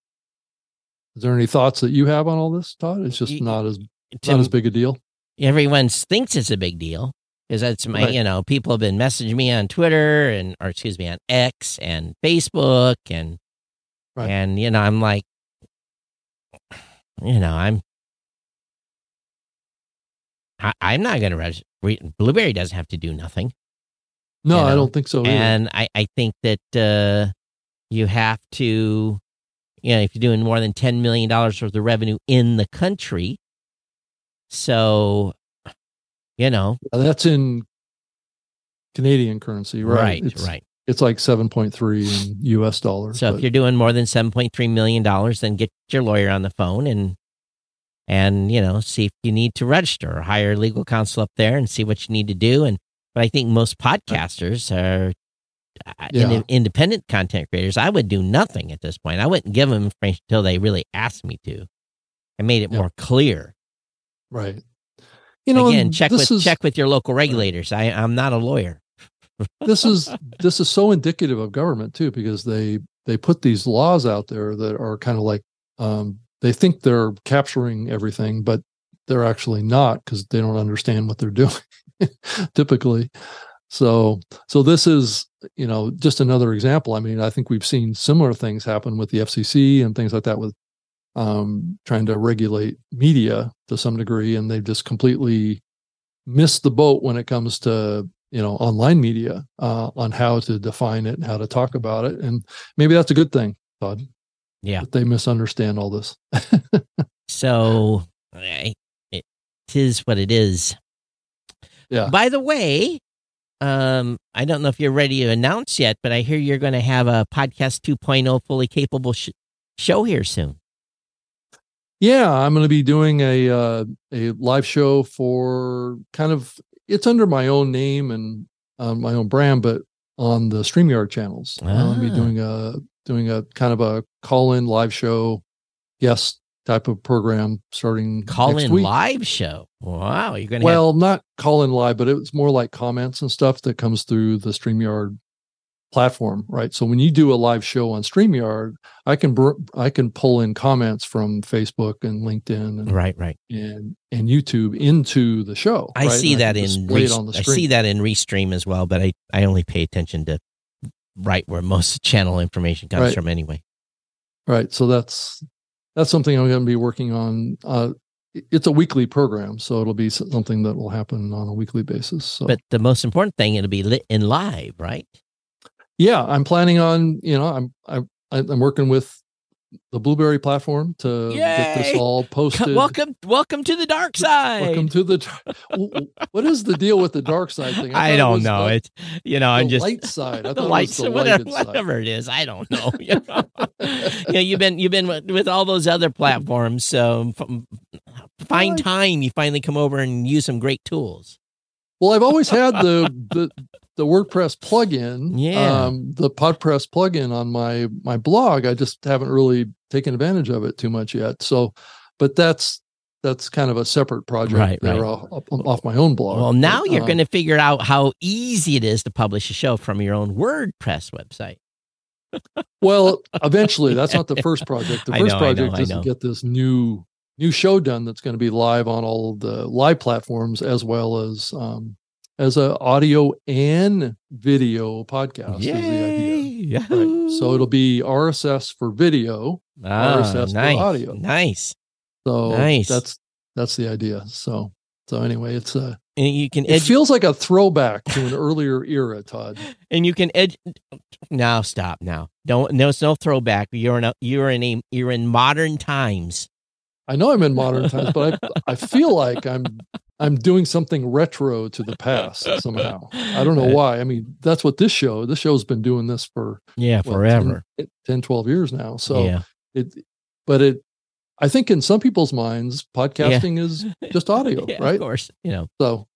is there any thoughts that you have on all this, Todd? It's just not as not as big a deal. Everyone thinks it's a big deal because that's my, right. you know, people have been messaging me on Twitter and, or excuse me, on X and Facebook and, right. and, you know, I'm like, you know, I'm, I, am not going to Blubrry doesn't have to do nothing. No, you know? I don't think so. Either. And I, I think that uh, you have to, you know, if you're doing more than $10 million worth of revenue in the country, so, you know, that's in Canadian currency, right? Right, it's, right. It's like 7.3 in US dollars. So but. if you're doing more than 7.3 million dollars, then get your lawyer on the phone and and you know, see if you need to register or hire legal counsel up there and see what you need to do and but I think most podcasters are uh, yeah. independent content creators. I would do nothing at this point. I wouldn't give them information until they really asked me to. I made it more clear. Right. You know, again, check with is, check with your local regulators. I, I'm not a lawyer. this is [LAUGHS] this is so indicative of government too, because they they put these laws out there that are kind of like um, they think they're capturing everything, but they're actually not because they don't understand what they're [LAUGHS] doing typically. So so this is you know just another example. I mean, I think we've seen similar things happen with the FCC and things like that with um, trying to regulate media to some degree, and they've just completely missed the boat when it comes to you know online media uh, on how to define it and how to talk about it. And maybe that's a good thing, Todd. Yeah, they misunderstand all this. [LAUGHS] so it is what it is. Yeah. By the way, um, I don't know if you're ready to announce yet, but I hear you're going to have a podcast 2.0 fully capable sh- show here soon. Yeah, I'm going to be doing a uh, a live show for kind of it's under my own name and uh, my own brand, but on the Streamyard channels. Ah. I'm going to be doing a doing a kind of a call in live show, yes, type of program starting call in live show. Wow, you're going to well, have- not call in live, but it's more like comments and stuff that comes through the Streamyard platform, right? So when you do a live show on StreamYard, I can br- I can pull in comments from Facebook and LinkedIn and right, right, and and YouTube into the show. I right? see and that in re- I see that in Restream as well, but I I only pay attention to right where most channel information comes right. from anyway. Right. So that's that's something I'm going to be working on. Uh, it's a weekly program, so it'll be something that will happen on a weekly basis. So. But the most important thing, it'll be lit in live, right? yeah, I'm planning on, you know, I'm I'm I'm working with the Blubrry platform to Yay! get this all [LAUGHS] posted. Welcome, welcome to the dark side. Welcome to the. [LAUGHS] what is the deal with the dark side thing? I, I don't know. The, it's you know, I'm just light side. I [LAUGHS] the light side, whatever, whatever it is. I don't know. you know, you know you've been you've been with, with all those other platforms. So find time. You finally come over and use some great tools. Well, I've always had the the the WordPress plugin, yeah, um, the PodPress plugin on my my blog. I just haven't really taken advantage of it too much yet. So, but that's that's kind of a separate project right, there right. Off, off, my own blog. Well, now but, you're uh, going to figure out how easy it is to publish a show from your own WordPress website. well, eventually, [LAUGHS] that's not the first project. The first know, project know, is to get this new new show done that's going to be live on all of the live platforms as well as um, as a audio and video podcast Yay! is the idea. Right. So it'll be RSS for video, ah, RSS nice, for audio. Nice. So nice. that's that's the idea. So So anyway, it's a and you can it feels like a throwback to an earlier era, Todd. [LAUGHS] and you can ed. Now stop. Now don't. No, it's no throwback. You're in a. You're in a. You're in modern times. I know I'm in modern times, but I I feel like I'm I'm doing something retro to the past [LAUGHS] somehow. I don't know why. I mean, that's what this show. This show's been doing this for Yeah, what, forever. 10, 10 12 years now. So yeah. it but it I think in some people's minds, podcasting is [LAUGHS] just audio, yeah, right? Of course, you know. So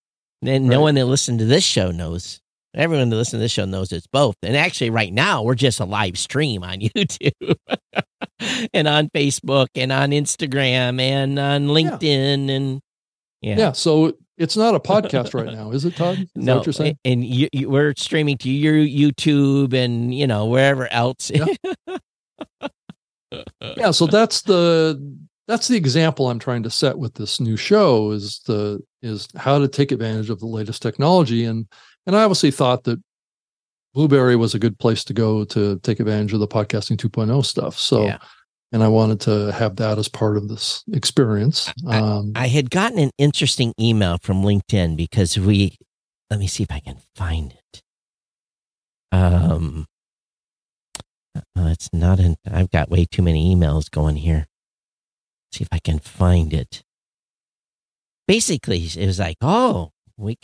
And no Right. one that listens to this show knows. Everyone that listens to this show knows it's both. And actually, right now, we're just a live stream on [LAUGHS] YouTube and on Facebook and on Instagram and on LinkedIn. And yeah. yeah. so it's not a podcast right [LAUGHS] now, is it, Todd? Is no, you're saying? and you, you, we're streaming to your YouTube and you know wherever else. Yeah. [LAUGHS] yeah so that's the that's the example i'm trying to set with this new show is the is how to take advantage of the latest technology and and i obviously thought that Blubrry was a good place to go to take advantage of the podcasting 2.0 stuff so Yeah. And i wanted to have that as part of this experience um I had gotten an interesting email from LinkedIn because we let me see if I can find it. Um uh, it's not in I've got way too many emails going here. see if I can find it. Basically, it was like, "Oh, we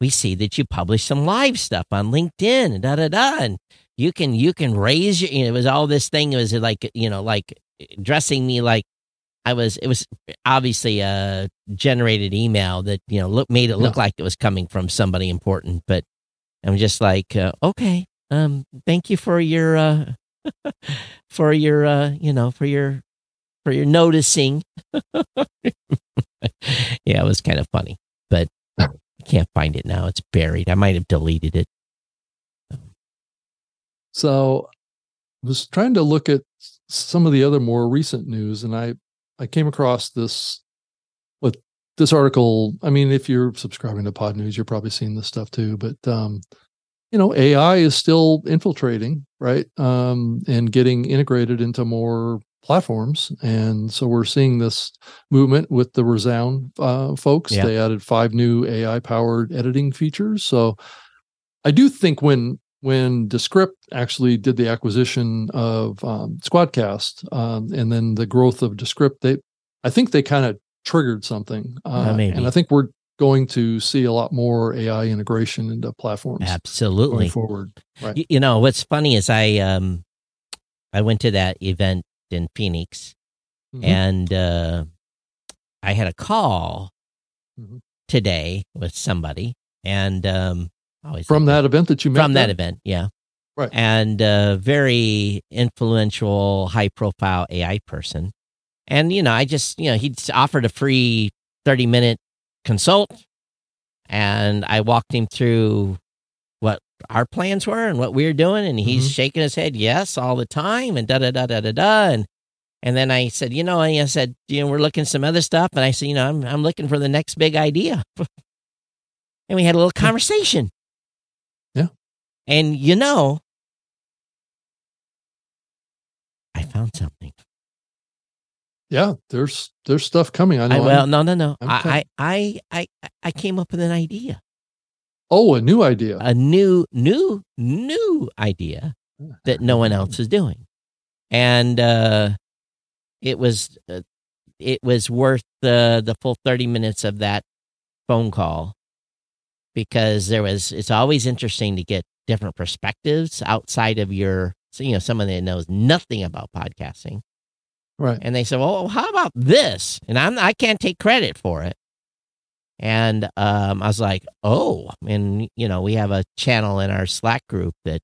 we see that you publish some live stuff on LinkedIn and da da da and you can you can raise your you know, it was all this thing it was like you know like dressing me like I was it was obviously a generated email that you know look made it look like it was coming from somebody important, but I'm just like uh, okay, um, thank you for your uh, [LAUGHS] for your uh, you know for your for your noticing. [LAUGHS] yeah, it was kind of funny, but I can't find it now. It's buried. I might have deleted it. So I was trying to look at some of the other more recent news and I I came across this with this article. I mean, if you're subscribing to Podnews, you're probably seeing this stuff too, but um you know, AI is still infiltrating, right? Um and getting integrated into more platforms. And so we're seeing this movement with the Resound uh, folks. Yeah. They added five new AI powered editing features. So I do think when when Descript actually did the acquisition of um, Squadcast um, and then the growth of Descript, they I think they kind of triggered something, uh, and I think we're going to see a lot more AI integration into platforms going Absolutely. forward. Right? Y- You know what's funny is I um I went to that event in Phoenix Mhm. and uh I had a call Mhm. today with somebody and um always From like that event that you met from that event, yeah. Right. And a very influential, high profile AI person. And, you know, I just, you know, he offered a free 30 minute consult. And I walked him through what our plans were and what we were doing. And he's Mhm. shaking his head, yes, all the time, and da da da da da da. And and then I said, you know, I said, you know, we're looking at some other stuff. And I said, you know, I'm I'm looking for the next big idea. [LAUGHS] and we had a little conversation. And you know, I found something. Yeah, there's there's stuff coming. I know. I, I'm- well, no, no, no. I'm I, I, I, I, I came up with an idea, oh, a new idea. a new, new, new idea that no one else [LAUGHS] is doing, and uh, it was, uh, it was worth the the full thirty minutes of that phone call because there was. It's always interesting to get different perspectives outside of your, you know, someone that knows nothing about podcasting. Right. And they said, "Well, how about this?" And I'm I can't take credit for it. And um, I was like, "Oh!" And you know, we have a channel in our Slack group that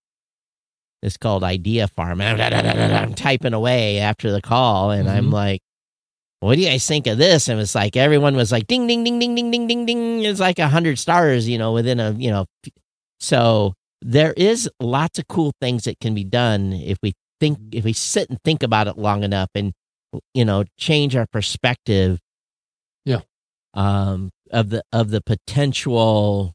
is called Idea Farm. And I'm, I'm typing away after the call, and I'm Mhm. like, "What do you guys think of this?" And it's like everyone was like, "Ding, ding, ding, ding, ding, ding, ding, ding." It's like a hundred stars, you know, within a you know. So there is lots of cool things that can be done if we think if we sit and think about it long enough and you know change our perspective Yeah. um of the of the potential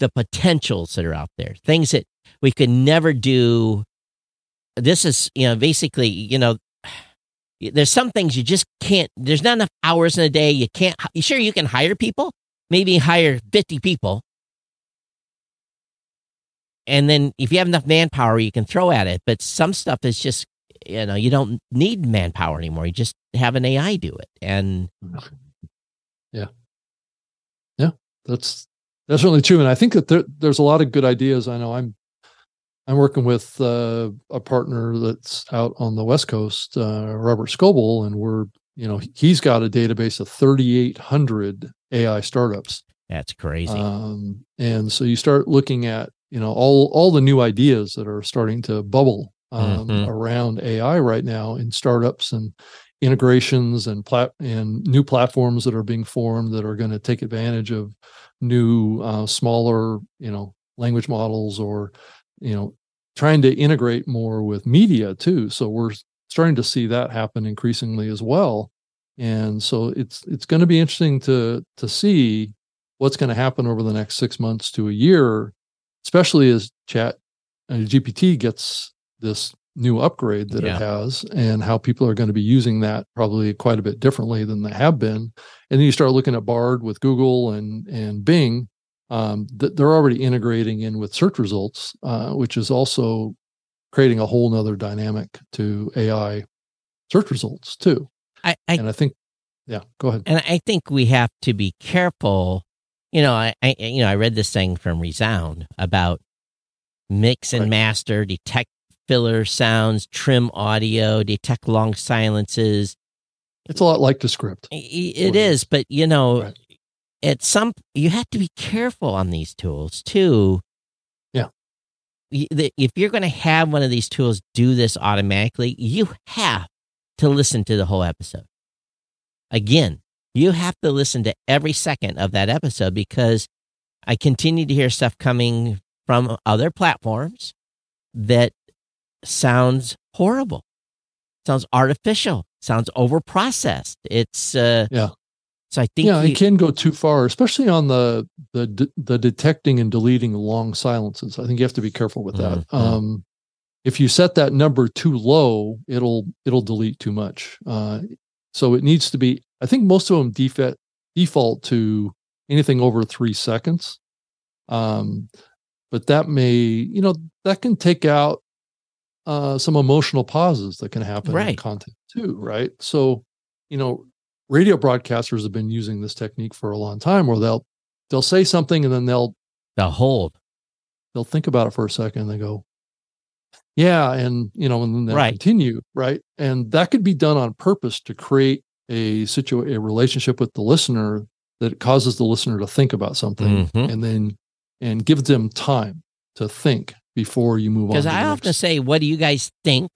the potentials that are out there things that we could never do this is you know basically you know [SIGHS] there's some things you just can't. There's not enough hours in a day. You can't. You Sure, you can hire people. Maybe hire 50 people. And then if you have enough manpower, you can throw at it. But some stuff is just, you know, you don't need manpower anymore. You just have an AI do it. And yeah, yeah, that's that's certainly true. And I think that there, there's a lot of good ideas. I know I'm I'm working with uh, a partner that's out on the West Coast, uh, Robert Scoble, and we're you know he's got a database of 3,800 AI startups. That's crazy. Um, and so you start looking at you know all all the new ideas that are starting to bubble um, mm-hmm. around AI right now in startups and integrations and plat and new platforms that are being formed that are going to take advantage of new uh, smaller you know language models or you know trying to integrate more with media too so we're starting to see that happen increasingly as well and so it's it's going to be interesting to to see what's going to happen over the next six months to a year especially as chat uh, gpt gets this new upgrade that yeah. it has and how people are going to be using that probably quite a bit differently than they have been. And then you start looking at bard with google and and bing um, th- they're already integrating in with search results uh, which is also creating a whole nother dynamic to ai search results too. I, I and i think yeah go ahead. And i think we have to be careful you know i, I you know i read this thing from resound about mix and master detect filler sounds, trim audio, detect long silences. It's a lot like Descript. It is, but you know, right. at some you have to be careful on these tools too. Yeah. If you're going to have one of these tools do this automatically, you have to listen to the whole episode. Again, you have to listen to every second of that episode because I continue to hear stuff coming from other platforms that sounds horrible, sounds artificial, sounds overprocessed. It's uh, yeah. So I think yeah, it can go too far, especially on the the the detecting and deleting long silences. I think you have to be careful with that. Mm-hmm. Um, if you set that number too low, it'll it'll delete too much. Uh, so it needs to be. I think most of them default default to anything over three seconds. Um, but that may you know that can take out uh, some emotional pauses that can happen right. in content too, right? So, you know, radio broadcasters have been using this technique for a long time where they'll they'll say something and then they'll they'll hold. They'll think about it for a second and they go, Yeah, and you know, and then they'll right. continue, right? And that could be done on purpose to create a situ a relationship with the listener that causes the listener to think about something mm-hmm. and then and give them time to think before you move on. Because I often say, "What do you guys think?"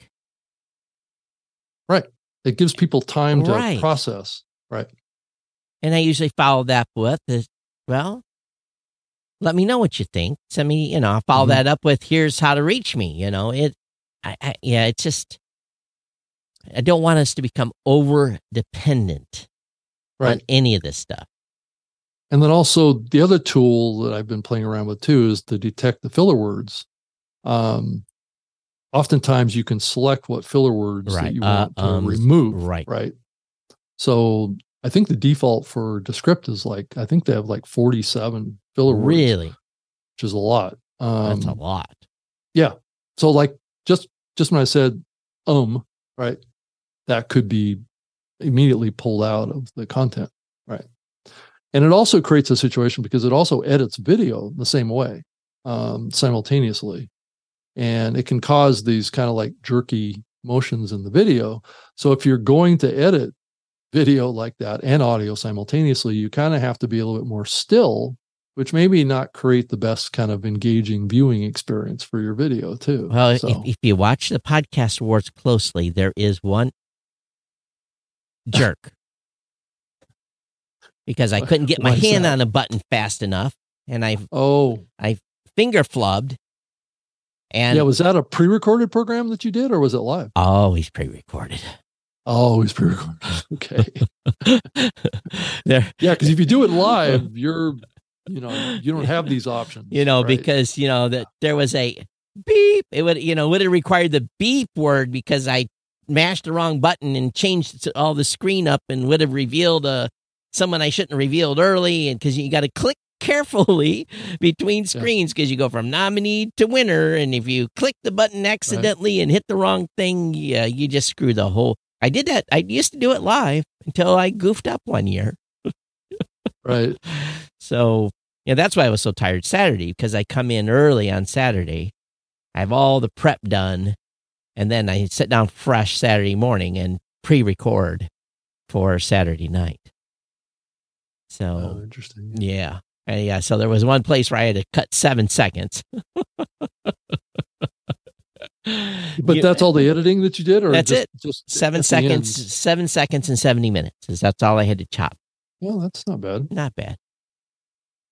Right. It gives people time to right. process. Right. And I usually follow that with, "Well, let me know what you think. Send me, you know, I'll follow mm-hmm. that up with, here's how to reach me." You know, it. I, I yeah, it's just. I don't want us to become over dependent right. on any of this stuff. And then also the other tool that I've been playing around with too is to detect the filler words um, oftentimes you can select what filler words right. that you want uh, to um, remove. Right. Right. So I think the default for Descript is like I think they have like 47 filler words. Really? Which is a lot. Um, That's a lot. Yeah. So like just just when I said um, right, that could be immediately pulled out of the content. Right. And it also creates a situation because it also edits video the same way um, simultaneously and it can cause these kind of like jerky motions in the video. So if you're going to edit video like that and audio simultaneously, you kind of have to be a little bit more still, which maybe not create the best kind of engaging viewing experience for your video too. Well, so. if, if you watch the podcast awards closely, there is one jerk because I [LAUGHS] couldn't get my hand that? on a button fast enough, and I oh I finger flubbed and yeah, was that a pre-recorded program that you did, or was it live? Always pre-recorded. Always pre-recorded. Okay. [LAUGHS] there, yeah, because if you do it live, [LAUGHS] you're, you know, you don't have these options. You know, right? because you know that there was a beep. It would, you know, would have required the beep word because I mashed the wrong button and changed all the screen up and would have revealed uh, someone I shouldn't have revealed early. And because you got to click [LAUGHS] carefully between screens because you go from nominee to winner. And if you click the button accidentally right. and hit the wrong thing, yeah, you just screw the whole. I did that. I used to do it live until I goofed up one year. right. [LAUGHS] So, yeah, that's why I was so tired Saturday because I come in early on Saturday. I have all the prep done and then I sit down fresh Saturday morning and pre-record for Saturday night. So oh, interesting. Yeah. And yeah. So there was one place where I had to cut seven seconds. [LAUGHS] but you, that's all the editing that you did, or that's just, it. Just seven seconds, seven seconds, and seventy minutes. Is that's all I had to chop? Well, that's not bad. Not bad.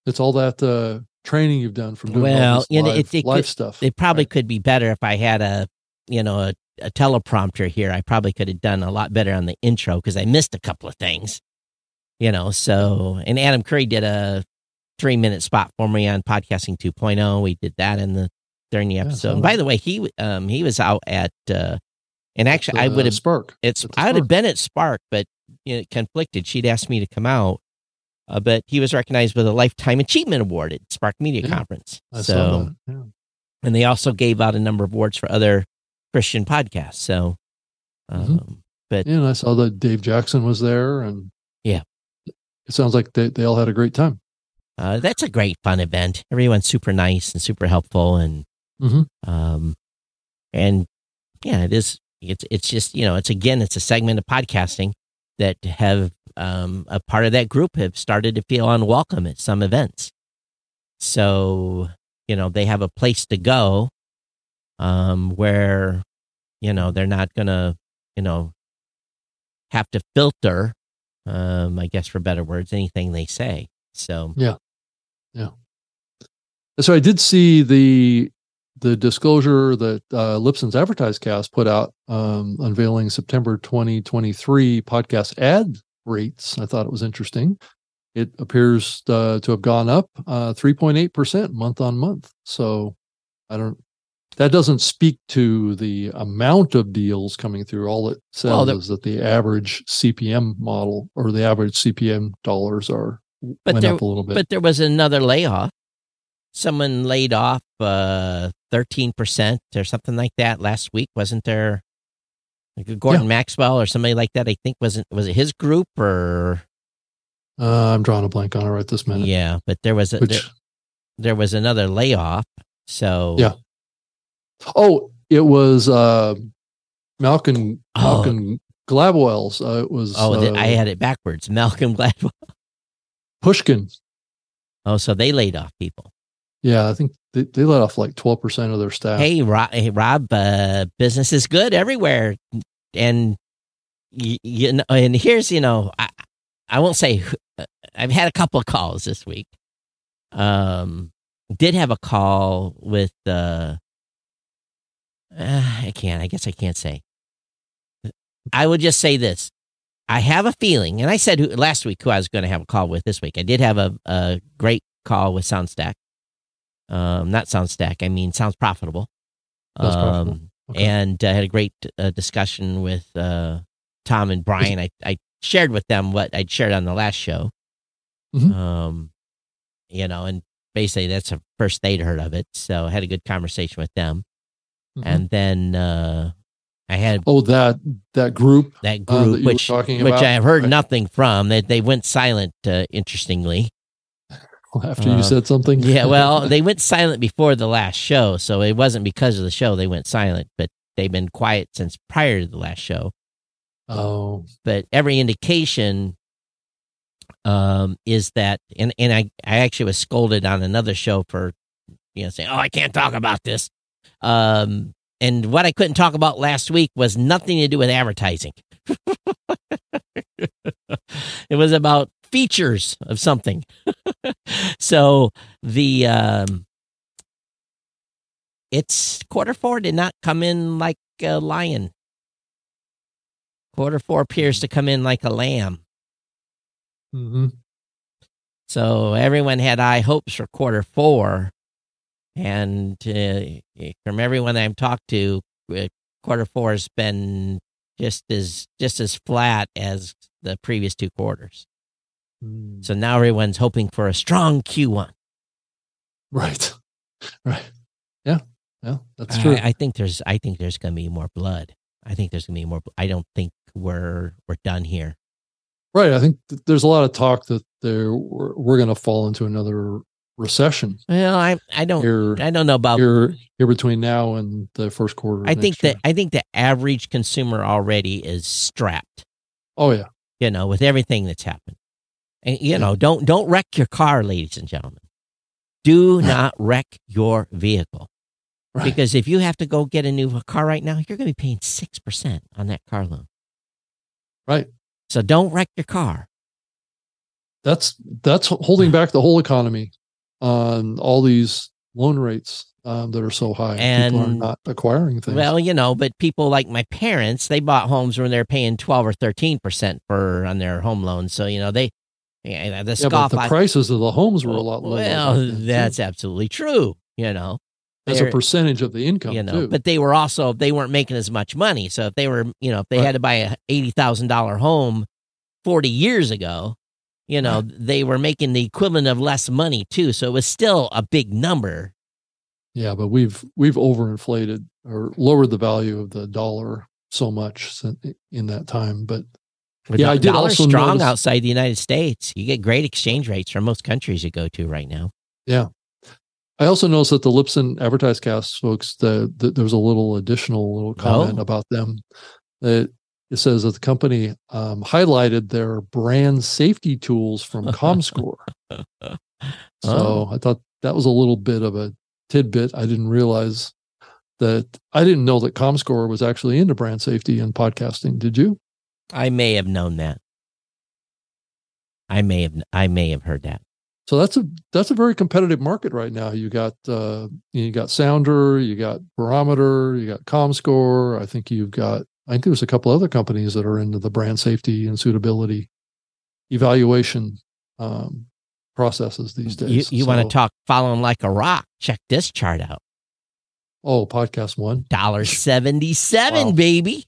It's all that uh, training you've done from doing well, you know, live, it, it live could, stuff. It probably right. could be better if I had a you know, a, a teleprompter here, I probably could have done a lot better on the intro because I missed a couple of things, you know. So, and Adam Curry did a three minute spot for me on podcasting 2.0. We did that in the during the episode. Yeah, and by the way, he um he was out at uh and actually I would have Spark. It's I would have been at Spark, but you know, conflicted. She'd asked me to come out. Uh, but he was recognized with a lifetime achievement award at Spark Media yeah, Conference. I so, yeah. and they also gave out a number of awards for other Christian podcast. So, mm-hmm. um, mm-hmm. but yeah, and I saw that Dave Jackson was there, and yeah, it sounds like they they all had a great time. Uh, that's a great fun event. Everyone's super nice and super helpful, and mm-hmm. um, and yeah, it is. It's it's just you know, it's again, it's a segment of podcasting that have um, a part of that group have started to feel unwelcome at some events. So you know, they have a place to go um, where you know they're not gonna you know have to filter um, i guess for better words anything they say so yeah yeah so i did see the the disclosure that uh, Libsyn's AdvertiseCast put out um, unveiling September 2023 podcast ad rates. I thought it was interesting. It appears uh, to have gone up uh, 3.8% month on month. So I don't that doesn't speak to the amount of deals coming through. All it says well, the, is that the average CPM model or the average CPM dollars are but went there, up a little bit. But there was another layoff. Someone laid off uh, thirteen percent or something like that last week, wasn't there? Like Gordon yeah. Maxwell or somebody like that. I think wasn't was it his group or? Uh, I'm drawing a blank on it right this minute. Yeah, but there was a Which, there, there was another layoff. So yeah, Oh, it was uh, Malcolm oh. Malcolm Gladwell's. Uh, it was. Oh, uh, I had it backwards. [LAUGHS] Malcolm Gladwell. Pushkin. Oh, so they laid off people. Yeah, I think they, they let off like twelve percent of their staff. Hey, Rob, hey, Rob uh, business is good everywhere, and you, you know, and here's you know, I I won't say uh, I've had a couple of calls this week. Um, did have a call with uh uh, I can't. I guess I can't say. I would just say this. I have a feeling, and I said who, last week who I was going to have a call with this week. I did have a, a great call with SoundStack. Um, not SoundStack. I mean, sounds profitable. Um, profitable. Okay. And I uh, had a great uh, discussion with uh, Tom and Brian. I, I shared with them what I'd shared on the last show. Mm-hmm. Um, you know, and basically that's the first they'd heard of it. So I had a good conversation with them. Mm-hmm. And then uh, I had oh that that group that group uh, that which which I have heard right. nothing from. They they went silent. Uh, interestingly, [LAUGHS] after you uh, said something, yeah. Well, [LAUGHS] they went silent before the last show, so it wasn't because of the show they went silent, but they've been quiet since prior to the last show. Oh, but every indication um, is that, and and I I actually was scolded on another show for you know saying, oh, I can't talk about this. Um, and what I couldn't talk about last week was nothing to do with advertising. [LAUGHS] it was about features of something. [LAUGHS] so the um, it's quarter four did not come in like a lion. Quarter four appears to come in like a lamb. Mm-hmm. So everyone had high hopes for quarter four, and uh, from everyone I've talked to, uh, quarter four has been just as just as flat as the previous two quarters. Mm, So now everyone's hoping for a strong Q1. right. [LAUGHS] Right. Yeah. Yeah. That's true. I, I think there's I think there's going to be more blood. I think there's going to be more. I don't think we're we're done here. right. I think th- there's a lot of talk that there we're, we're going to fall into another recession Well, I I don't here I don't know about. here here between now and the first quarter. I think that I think the average consumer already is strapped. Oh yeah. You know, with everything that's happened. And you Yeah. know, don't don't wreck your car, ladies and gentlemen. Do [LAUGHS] not wreck your vehicle. Right. Because if you have to go get a new car right now, you're going to be paying 6% on that car loan. Right. So don't wreck your car. That's that's holding back the whole economy on all these loan rates um, that are so high. People are not acquiring things. Well, you know, but people like my parents, they bought homes when they're paying 12 or 13% for on their home loans. So, you know, they, yeah, the yeah, but the I- prices of the homes were a lot lower. Well, then, too. that's absolutely true. You know, as a percentage of the income you know, too. but they were also, they weren't making as much money. So if they were, you know, if they Right. had to buy a $80,000 home 40 years ago, you know, they were making the equivalent of less money too. So it was still a big number. yeah, but we've we've overinflated or lowered the value of the dollar so much in that time. But The Yeah, I did dollar's also strong notice- outside the United States. You get great exchange rates from most countries you go to right now. Yeah, I also noticed that the Libsyn AdvertiseCast folks, the, the, there was a little additional little comment Oh. about them. That it says that the company um, highlighted their brand safety tools from ComScore. [LAUGHS] So Oh. I thought that was a little bit of a tidbit. I didn't realize that I didn't know that ComScore was actually into brand safety and podcasting. Did you? I may have known that. I may have I may have heard that. So that's a that's a very competitive market right now. You got uh, you got Sounder, you got Barometer, you got ComScore. I think you've got I think there's a couple other companies that are into the brand safety and suitability evaluation um, processes these days. you want So- to talk following like a rock? Check this chart out. Oh, podcast one. Dollar seventy seven, Wow. baby.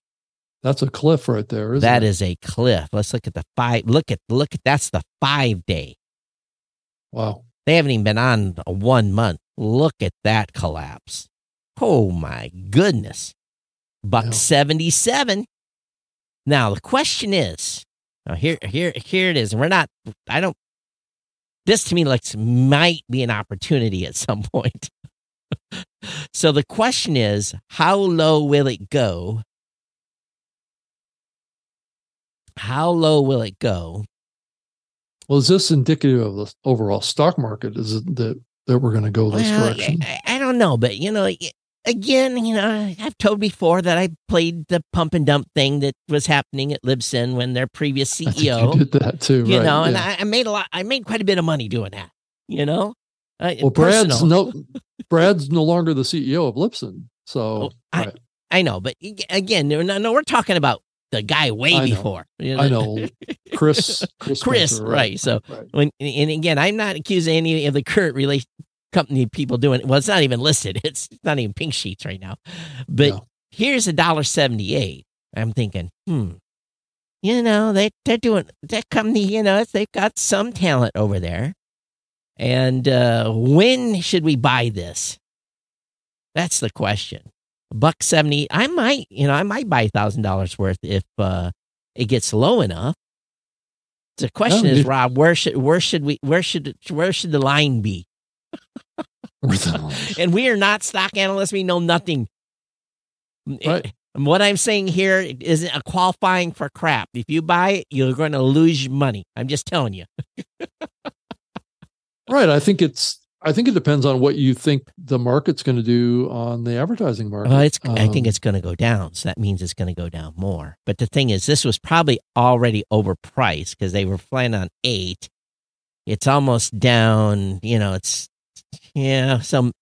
That's a cliff right there. Isn't That it? is a cliff. Let's look at the five. Look at look at that's the five day. wow. They haven't even been on a one month. Look at that collapse. Oh my goodness. Buck Yeah. 77. Now the question is, now here here here it is. And we're not I don't this to me looks might be an opportunity at some [LAUGHS] point. so the question is, how low will it go? How low will it go? Well, is this indicative of the overall stock market? Is it that that we're going to go this Well, direction? I, I don't know, but you know, again, you know, I've told before that I played the pump and dump thing that was happening at Libsyn when their previous CEO, you did that too, you right? know, and. I, I made a lot. I made quite a bit of money doing that. You know, uh, well, Brad's no Brad's no longer the CEO of Libsyn, so Oh, I- right. I know, but again, no, no, we're talking about the guy way I know. before. you I know Chris, Chris, [LAUGHS] Chris, Spencer, right, so- right. when and again, I'm not accusing any of the current relation company people doing it. Well, it's not even listed. [LAUGHS] It's not even pink sheets right now. But No. here's a dollar seventy eight. I'm thinking, hmm, you know, they they're doing that company. You know, they've got some talent over there. And uh, when should we buy this? That's the question. Buck seventy. I might, you know, I might buy a thousand dollars worth if uh, it gets low enough. The question is, Rob, where should where should we where should where should the line be? And we are not stock analysts. We know nothing. Right. And what I'm saying here isn't a qualifying for crap. If you buy it, you're going to lose money. I'm just telling you. [LAUGHS] right. I think it's. I think it depends on what you think the market's going to do on the advertising market. Well, it's. I think Um, it's going to go down. So that means it's going to go down more. But the thing is, this was probably already overpriced because they were planning on eight. It's almost down. You know, it's yeah. Some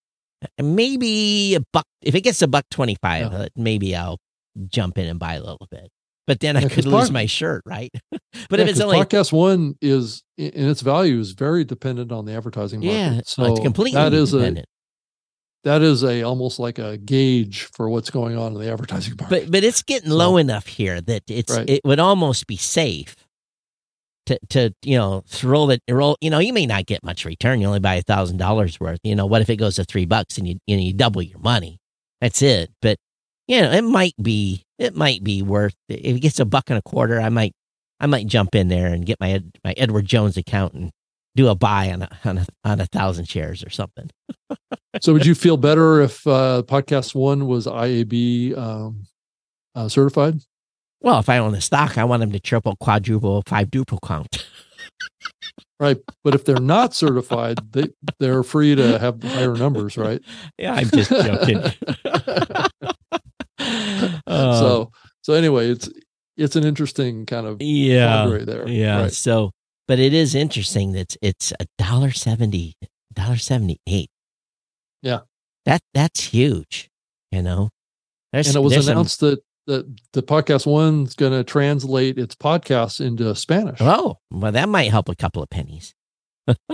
maybe a buck. If it gets a buck twenty five, Yeah. uh, maybe I'll jump in and buy a little bit. But then I Yeah, could lose pod- my shirt, right? [LAUGHS] but yeah, if it's only podcast one is in its value is very dependent on the advertising market. yeah, so it's completely that is independent. that is a almost like a gauge for what's going on in the advertising [LAUGHS] market. But but it's getting So- low enough here that it's Right. it would almost be safe to to you know throw the roll. You know, you may not get much return. You only buy a thousand dollars worth. You know, what if it goes to three bucks and you you know you double your money? That's it. But you know, it might be it might be worth if it gets a buck and a quarter. I might I might jump in there and get my my Edward Jones account and do a buy on a on a on a thousand shares or something. so would you feel better if uh, podcast one was IAB um, uh, certified? Well, if I own a stock, I want them to triple, quadruple, five duple count. [LAUGHS] Right. But if they're not certified, they they're free to have higher numbers, right? Yeah, I'm just joking. [LAUGHS] Uh, so so anyway, it's it's an interesting kind of yeah, there. yeah. Right. So, but it is interesting that it's a dollar seventy, dollar seventy eight. Yeah. that that's huge. You know, there's And it was there's some- announced that that the podcast one's going to translate its podcast into Spanish. oh, well, that might help a couple of pennies. [LAUGHS]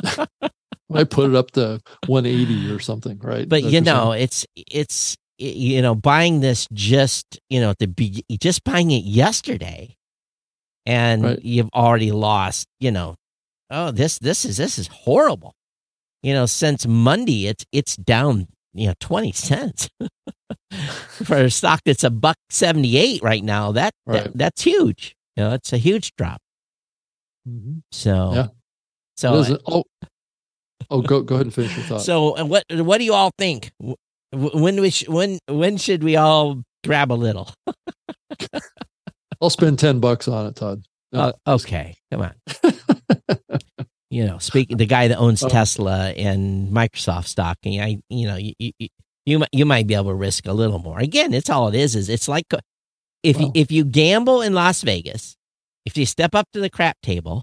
I put it up to 180 or something, right? But That's you know, saying. it's it's you know, buying this just you know to be just buying it yesterday, and Right. you've already lost. You know, oh this this is this is horrible. You know, since Monday, it's it's down you know twenty cents [LAUGHS] for a stock that's a buck seventy eight right now. That, Right. that that's huge. You know, it's a huge drop. Mhm. So Yeah. so oh, oh, go go ahead and finish your thought. So, what what do you all think? When we sh- when when should we all grab a little? [LAUGHS] I'll spend 10 bucks on it, Todd. No. Uh, okay, come on. [LAUGHS] you know, speaking the guy that owns Oh. Tesla and Microsoft stock, and I, you know, you, you you might you might be able to risk a little more. Again, it's all it is. Is it's like uh, if you, if you gamble in Las Vegas, if you step up to the crap table,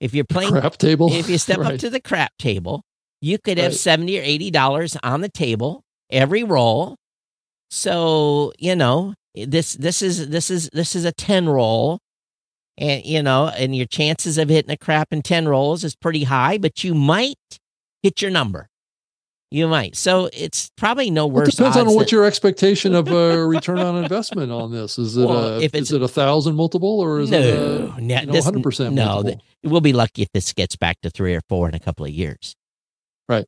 if you're playing Crap table. if you step up to the crap table, you could have Right. seventy or eighty dollars on the table every roll. So you know this this is this is this is a ten roll, and you know, and your chances of hitting a crap in ten rolls is pretty high, but you might hit your number. You might. So it's probably no Well, it worse. depends on what than- your expectation of a return on investment on this is. It Well, a if it's- is it a thousand multiple or is no, it a no, you know, this- 100% no, we'll be lucky if this gets back to three or four in a couple of years. Right.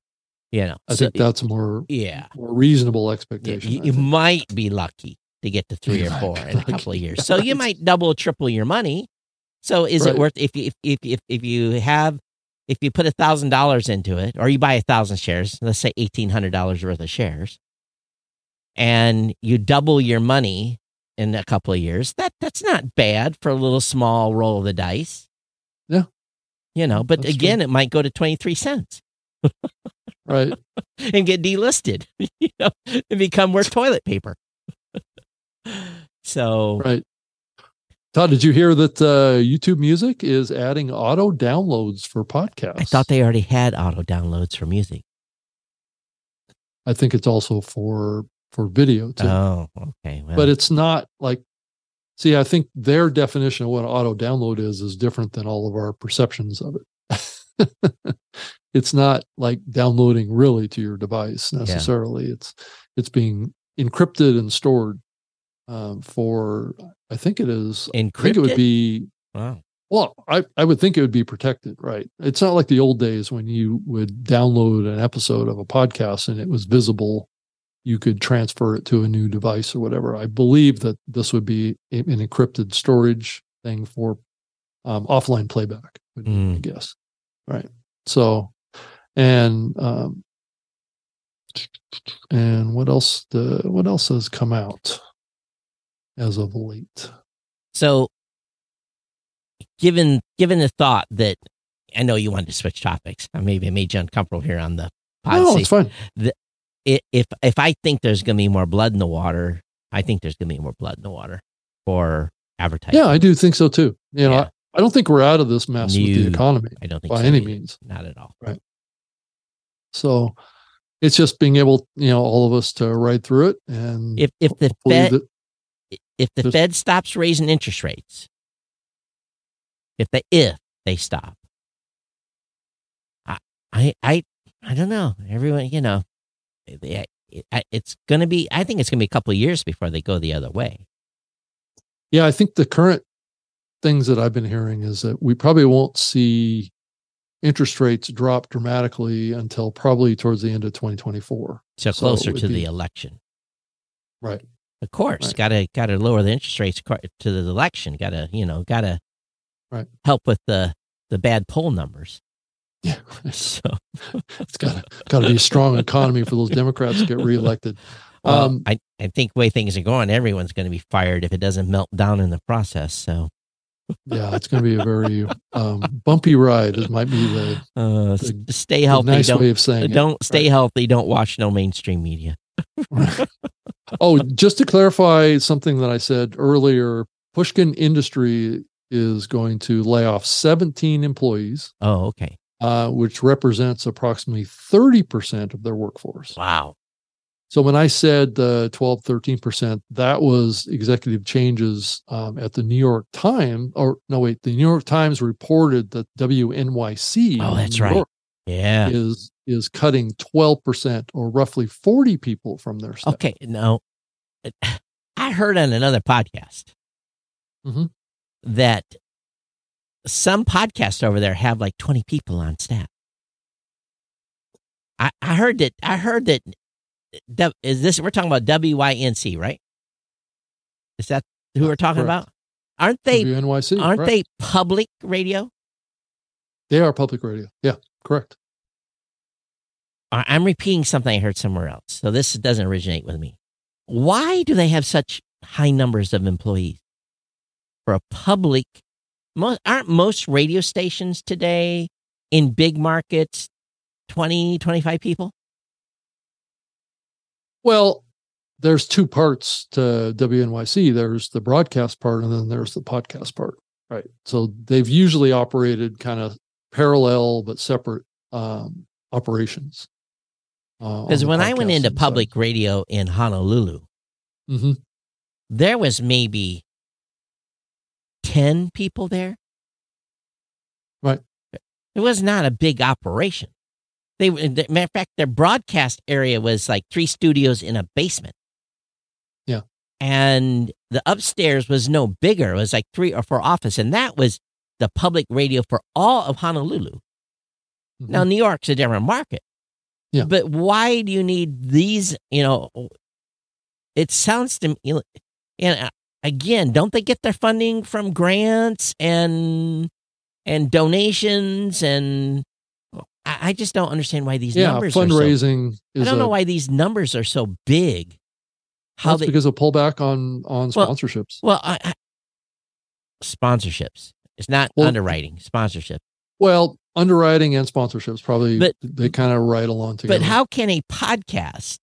You know. I so- think that's more yeah. more reasonable Yeah, expectation. you, you might be lucky to get to three or four in a couple of years. [LAUGHS] So you might double, triple your money. So is Right. it worth if you if if if, if you have if you put a thousand dollars into it, or you buy a thousand shares, let's say eighteen hundred dollars worth of shares, and you double your money in a couple of years, that that's not bad for a little small roll of the dice. Yeah. You know, but That's again, it might go to twenty three cents right. [LAUGHS] and get delisted, [LAUGHS] you know, and become worth toilet paper. [LAUGHS] so Right. Todd, did you hear that uh, YouTube Music is adding auto downloads for podcasts? I thought they already had auto downloads for music. I think it's also for for video too. Oh, okay. Well, but it's not like see i think their definition of what auto download is is different than all of our perceptions of it [LAUGHS] it's not like downloading really to your device necessarily it's it's being encrypted and stored um, for i think it is i think it would be wow. well I, I would think it would be protected right? It's not like the old days when you would download an episode of a podcast and it was visible. You could transfer it to a new device or whatever. I believe that this would be an encrypted storage thing for um, offline playback would be my Mm. guess right? So and um and what else the what else has come out as of late So, given given the thought that I know you wanted to switch topics, I maybe made you uncomfortable here on the pod. no it's fine i- if if I think there's going to be more blood in the water, I think there's going to be more blood in the water for advertising. Yeah, I do think so too. You know, Yeah. I, I don't think we're out of this mess with the economy I don't think by so any either. means. Not at all. Right. So it's just being able, you know, all of us to ride through it and If if the Fed that- if the Just- Fed stops raising interest rates, if they if they stop, I I I, I don't know. Everyone, you know, eh, they- it- it's going to be. I think it's going to be a couple of years before they go the other way. Yeah, I think the current things that I've been hearing is that we probably won't see interest rates drop dramatically until probably towards the end of 2024. So So closer would to the election. Right. Of course, Right. got to got to lower the interest rates to the election. Got to you know got to Right. help with the the bad poll numbers. Yeah. [LAUGHS] So [LAUGHS] it's got to got to be a strong economy for those Democrats to get reelected. [LAUGHS] well, Um, I I think the way things are going, everyone's going to be fired if it doesn't melt down in the process. So Yeah, it's going to be a very um, bumpy ride. It might be the, uh, The- stay the healthy. nice don't way of saying don't stay healthy. Don't watch no mainstream media. [LAUGHS] Oh, just to clarify something that I said earlier, Pushkin Industry is going to lay off 17 employees, Oh, okay. uh, which represents approximately 30% of their workforce. Wow. So when I said uh, 12, 13%, that was executive changes um, at the New York Times. Or no, wait, the New York Times reported that WNYC Oh, that's right. York Yeah. is is cutting 12% or roughly 40 people from their staff. Okay. No, I heard on another podcast Mhm. that some podcasts over there have like 20 people on staff. I, I heard that, I heard that, that, is this, we're talking about WYNC, right? Is that who we're talking correct. about? Aren't they, WNYC. aren't correct. they public radio? They are public radio. Yeah, correct. I'm repeating something I heard somewhere else. So this doesn't originate with me. Why do they have such high numbers of employees for a public? Most, aren't most radio stations today in big markets 20, 25 people? Well, there's two parts to WNYC. There's the broadcast part, and then there's the podcast part. Right. So they've usually operated kind of parallel but separate um, operations. Uh, Because when I went into public radio in Honolulu, hmm there was maybe 10 people there. Right. It was not a big operation. They, matter of fact, their broadcast area was like three studios in a basement. Yeah. And the upstairs was no bigger. It was like three or four office. And that was the public radio for all of Honolulu. Now, New York's a different market. Yeah. But why do you need these? You know, it sounds to me, and uh, again, don't they get their funding from grants and and donations and I, I just don't understand why these yeah, numbers are so. fundraising I don't a, know why these numbers are so big. How that's they because of pullback on on Well, sponsorships. well I, I, sponsorships. It's not Well- underwriting sponsorship. Well, underwriting and sponsorships probably But- they kind of ride along together. But how can a podcast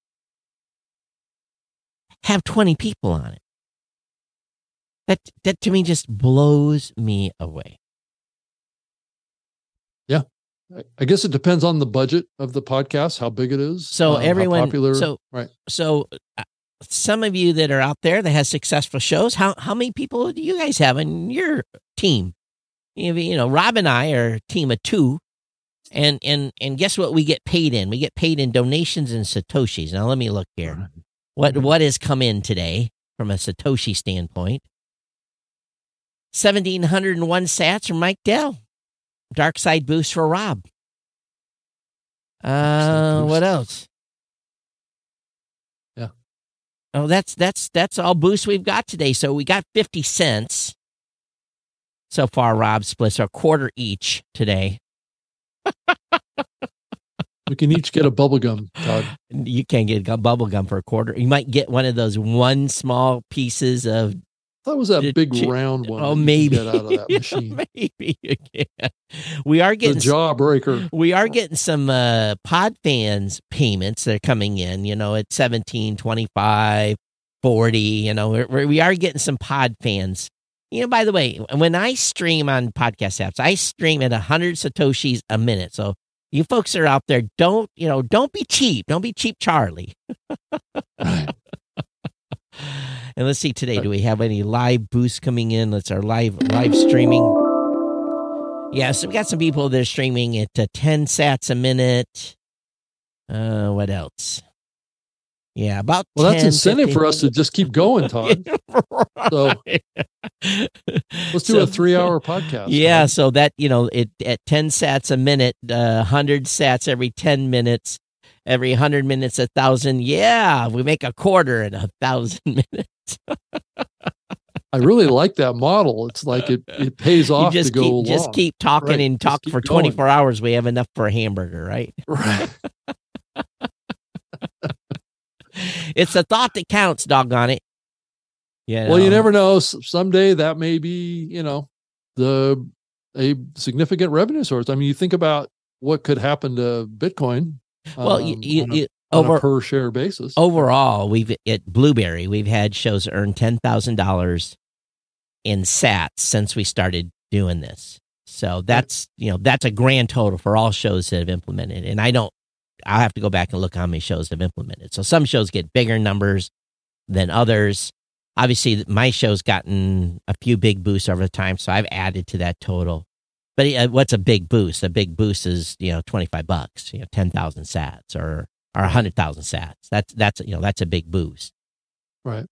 have 20 people on it? That that to me just blows me away. Yeah. I guess it depends on the budget of the podcast, how big it is. So um, everyone popular. so right. so uh, some of you that are out there that has successful shows, how how many people do you guys have in your team? You know, Rob and I are a team of two. And and and guess what we get paid in? We get paid in donations and satoshis. Now let me look here. What what has come in today from a Satoshi standpoint? Seventeen hundred and one sats from Mike Dell. Dark side boost for Rob. Uh, what else? Yeah. Oh, that's that's that's all boost we've got today. So we got fifty cents so far. Rob splits a quarter each today. We can each get a bubble gum, Todd. [LAUGHS] You can't get gu- bubble gum for a quarter. You might get one of those one small pieces of That was that big round one. oh that you can maybe get out of that [LAUGHS] machine. maybe you can. We are the getting jawbreaker. we are getting some uh, pod fans payments that are coming in. You know, at 17, 25, 40, You know, we're- we are getting some pod fans. You know, by the way, when I stream on podcast apps, I stream at 100 satoshis a minute. So you folks are out there, don't you know? Don't be cheap. Don't be cheap, Charlie. Right. [LAUGHS] And let's see today. Do we have any live boosts coming in? Let's our live live streaming. Yeah, so we got some people that are streaming at uh, ten sats a minute. Uh, what else? Yeah, about Well, that's incentive 15 for us to just keep going, Todd. [LAUGHS] So let's do So- a three-hour podcast. Yeah, so that you know, it at ten sats a minute, uh, hundred sats every ten minutes, every hundred minutes a thousand. Yeah, we make a quarter in a thousand [LAUGHS] minutes. I really like that model. It's like it [LAUGHS] it pays off just to go keep just keep talking Right, and talk for going. twenty four hours. We have enough for a hamburger, right? [LAUGHS] Right. It's the thought that counts. Doggone it. Yeah. Well, you never know. Someday that may be, you know, the a significant revenue source. I mean, you think about what could happen to Bitcoin. Well, um, you, on a- you on a over per share basis. overall, we've at Blubrry, we've had shows earn ten thousand dollars in sats since we started doing this. So that's you know that's a grand total for all shows that have implemented. And I don't, I'll have to go back and look how many shows have implemented. So some shows get bigger numbers than others. Obviously, my show's gotten a few big boosts over the time, so I've added to that total. But uh, what's a big boost? A big boost is you know twenty five bucks, you know ten thousand sats or or hundred thousand sats. That's that's you know that's a big boost. Right.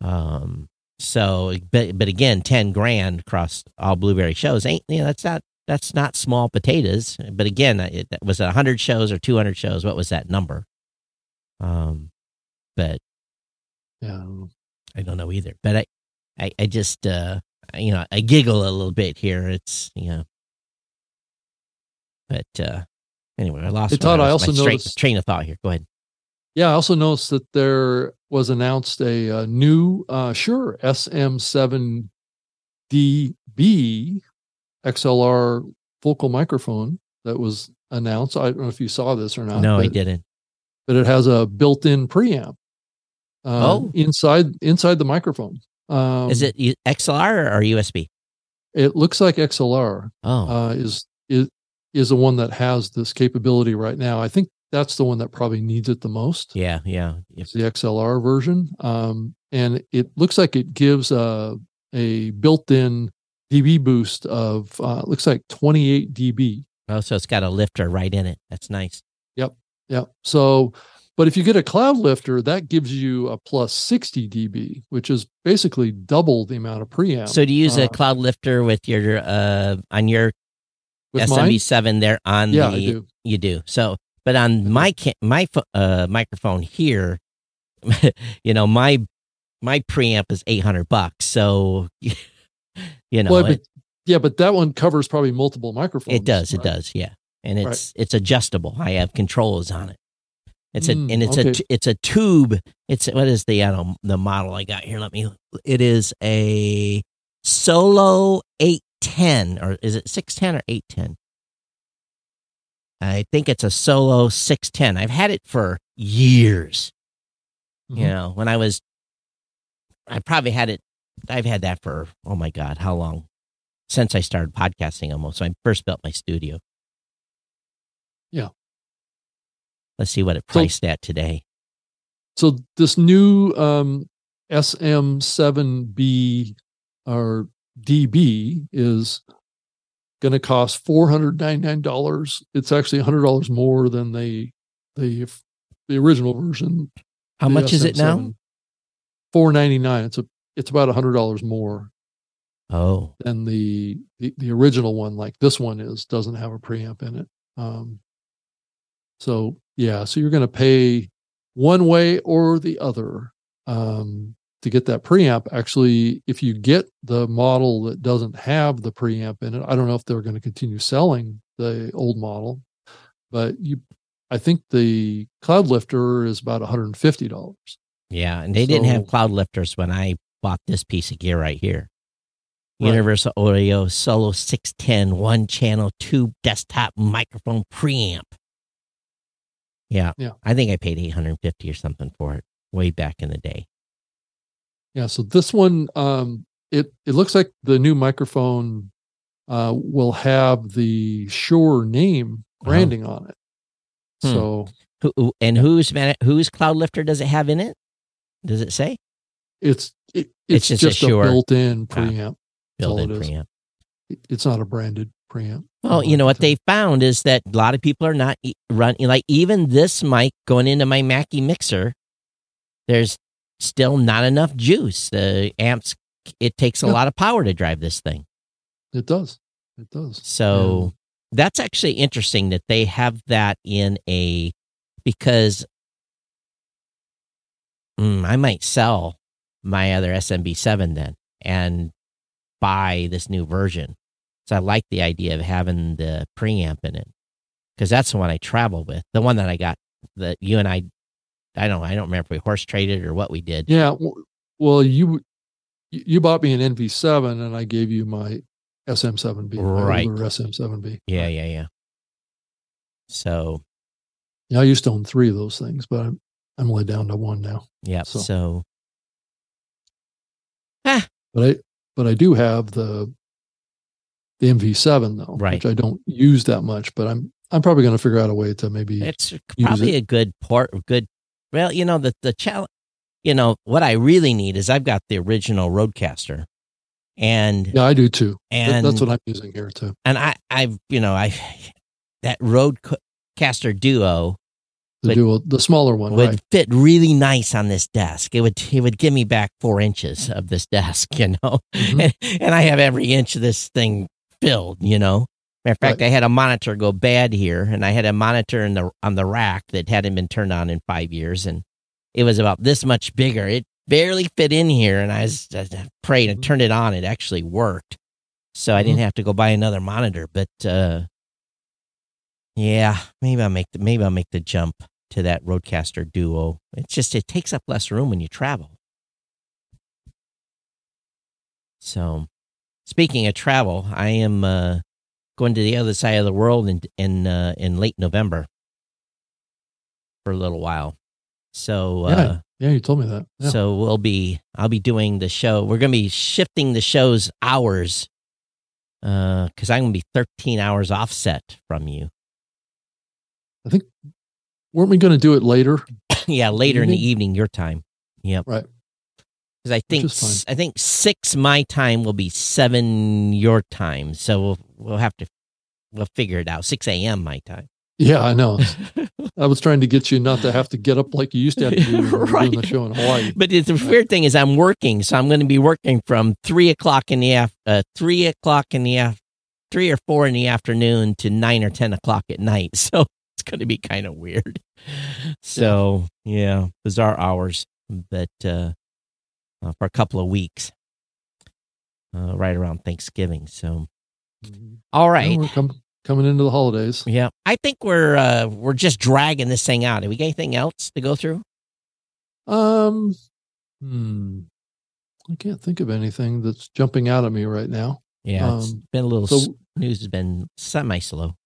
Um. So, but but again, ten grand across all Blubrry shows ain't you know that's not that's not small potatoes. But again, it was it hundred shows or two hundred shows. What was that number? Um, but Yeah. I don't know either. But I, I, I just uh, you know I giggle a little bit here. It's you know, but uh, anyway, I lost. Hey, Todd, my, I also noticed- train of thought here. Go ahead. Yeah. I also noticed that there was announced a, uh new uh, Shure SM7DB XLR vocal microphone that was announced. I don't know if you saw this or not. no, I didn't. but it has a built-in preamp. Uh, Oh. inside inside the microphone. Um, Is it XLR or USB? It looks like XLR Oh, uh, is is is the one that has this capability right now. I think that's the one that probably needs it the most. yeah, yeah. It's the XLR version, um, and it looks like it gives a a built-in dB boost of uh, looks like 28 dB. Oh, so it's got a lifter right in it. That's nice. Yep, yep. So, but if you get a cloud lifter, that gives you a plus 60 dB, which is basically double the amount of preamp. So do you use uh, a cloud lifter with your uh on your? SMB7 there on Yeah, the I do. you do. So but on my ca- my uh microphone here, [LAUGHS] you know, my my preamp is 800 bucks. So [LAUGHS] you know, well, it, but, yeah, but that one covers probably multiple microphones. it does, it does. Yeah. And Right. it's it's adjustable. I have controls on it. It's Mm, a and it's a okay. t- it's a tube. It's what is the I don't the model I got here? Let me. It is a Solo eight ten or is it six ten or eight ten? I think it's a Solo six ten. I've had it for years. You Mhm. know, when I was, I probably had it. I've had that for oh my god, how long? Since I started podcasting, almost. So I first built my studio. Yeah. Let's see what it So- priced at today. So this new um, SM7B or DB is going to cost four hundred ninety nine dollars. It's actually hundred dollars more than the the the original version. How much is it now? Four ninety nine. It's a it's about hundred dollars more Oh, than the, the the original one. Like this one is doesn't have a preamp in it. Um, so yeah, so you're going to pay one way or the other um, to get that preamp. Actually, if you get the model that doesn't have the preamp in it, I don't know if they're going to continue selling the old model, but you, I think the Cloud Lifter is about $150. yeah. And they didn't have So- cloud lifters when I bought this piece of gear right here. Right. Universal Audio Solo 610 one channel tube desktop microphone preamp. Yeah. Yeah. I think I paid 850 or something for it way back in the day. Yeah, so this one, um, it it looks like the new microphone uh, will have the Shure name branding on it. Hmm. So Who, and whose man, whose cloud lifter does it have in it? Does it say it's it, It's it's, just a just, a, Shure. built-in Ah. preamp. Built-in it preamp? It- It's not a branded preamp. Well, you know what they found is that a lot of people are not e- running like even this mic going into my Mackie mixer there's still not enough juice. The amps, it takes a Yeah. lot of power to drive this thing. It does. It does. So that's actually interesting that they have that in a because mm, I might sell my other SMB7 then and buy this new version. So I like the idea of having the preamp in it because that's the one I travel with. The one that I got that you and I, I don't, I don't remember if we horse traded or what we did. Yeah. Well, you you bought me an MV7 and I gave you my SM7B, Right. SM7B. Yeah, yeah, yeah. So Yeah, I used to own three of those things, but I'm I'm only down to one now. yeah, So- so But I but I do have the the MV7 though, Right. which I don't use that much. But I'm I'm probably going to figure out a way to maybe It's probably a good port. Good. Well, you know the the challenge. You know what I really need is I've got the original RODECaster, and yeah, I do too. And that's what I'm using here too. and I I've you know I [LAUGHS] that RODECaster Duo The But- dual, the smaller one, would right? fit really nice on this desk. It would it would give me back four inches of this desk, [LAUGHS] you know, Mhm. and, and I have every inch of this thing filled, you know. Matter of fact, Right. I had a monitor go bad here, and I had a monitor in the on the rack that hadn't been turned on in five years, and it was about this much bigger. It barely fit in here, and I was I prayed and Mhm. turned it on. It actually worked, so I didn't have to go buy another monitor. But uh, yeah, maybe I'll make the maybe I'll make the jump to that RODECaster Duo. It's just it takes up less room when you travel. So, speaking of travel, I am uh, going to the other side of the world in in uh, in late November for a little while. So, uh, Yeah, you told me that. Yeah. so we'll be I'll be doing the show. We're going to be shifting the show's hours uh cuz I'm going to be 13 hours offset from you. I think weren't we going to do it later? [COUGHS] yeah, later in the Evening? evening your time. Yep. Right. Cuz I think is fine. s- I think 6 my time will be 7 your time. So we'll we'll have to we'll figure it out. 6 a.m. my time. Yeah, I know. [LAUGHS] I was trying to get you not to have to get up like you used to have to do when we were Right. doing the [LAUGHS] show in Hawaii. But the weird thing is I'm working, so I'm going to be working from three o'clock in the af- uh, three o'clock in the af- three or four in the afternoon to nine or ten o'clock at night. [LAUGHS] So it's going to be kind of weird. So yeah, bizarre hours, but uh, uh, for a couple of weeks, uh, right around Thanksgiving. So all right. Com- coming into the holidays. Yeah, I think we're uh, we're just dragging this thing out. Have we got anything else to go through? Um, hmm, I can't think of anything that's jumping out at me right now. Yeah, it's Um, been a little So news has been semi slow.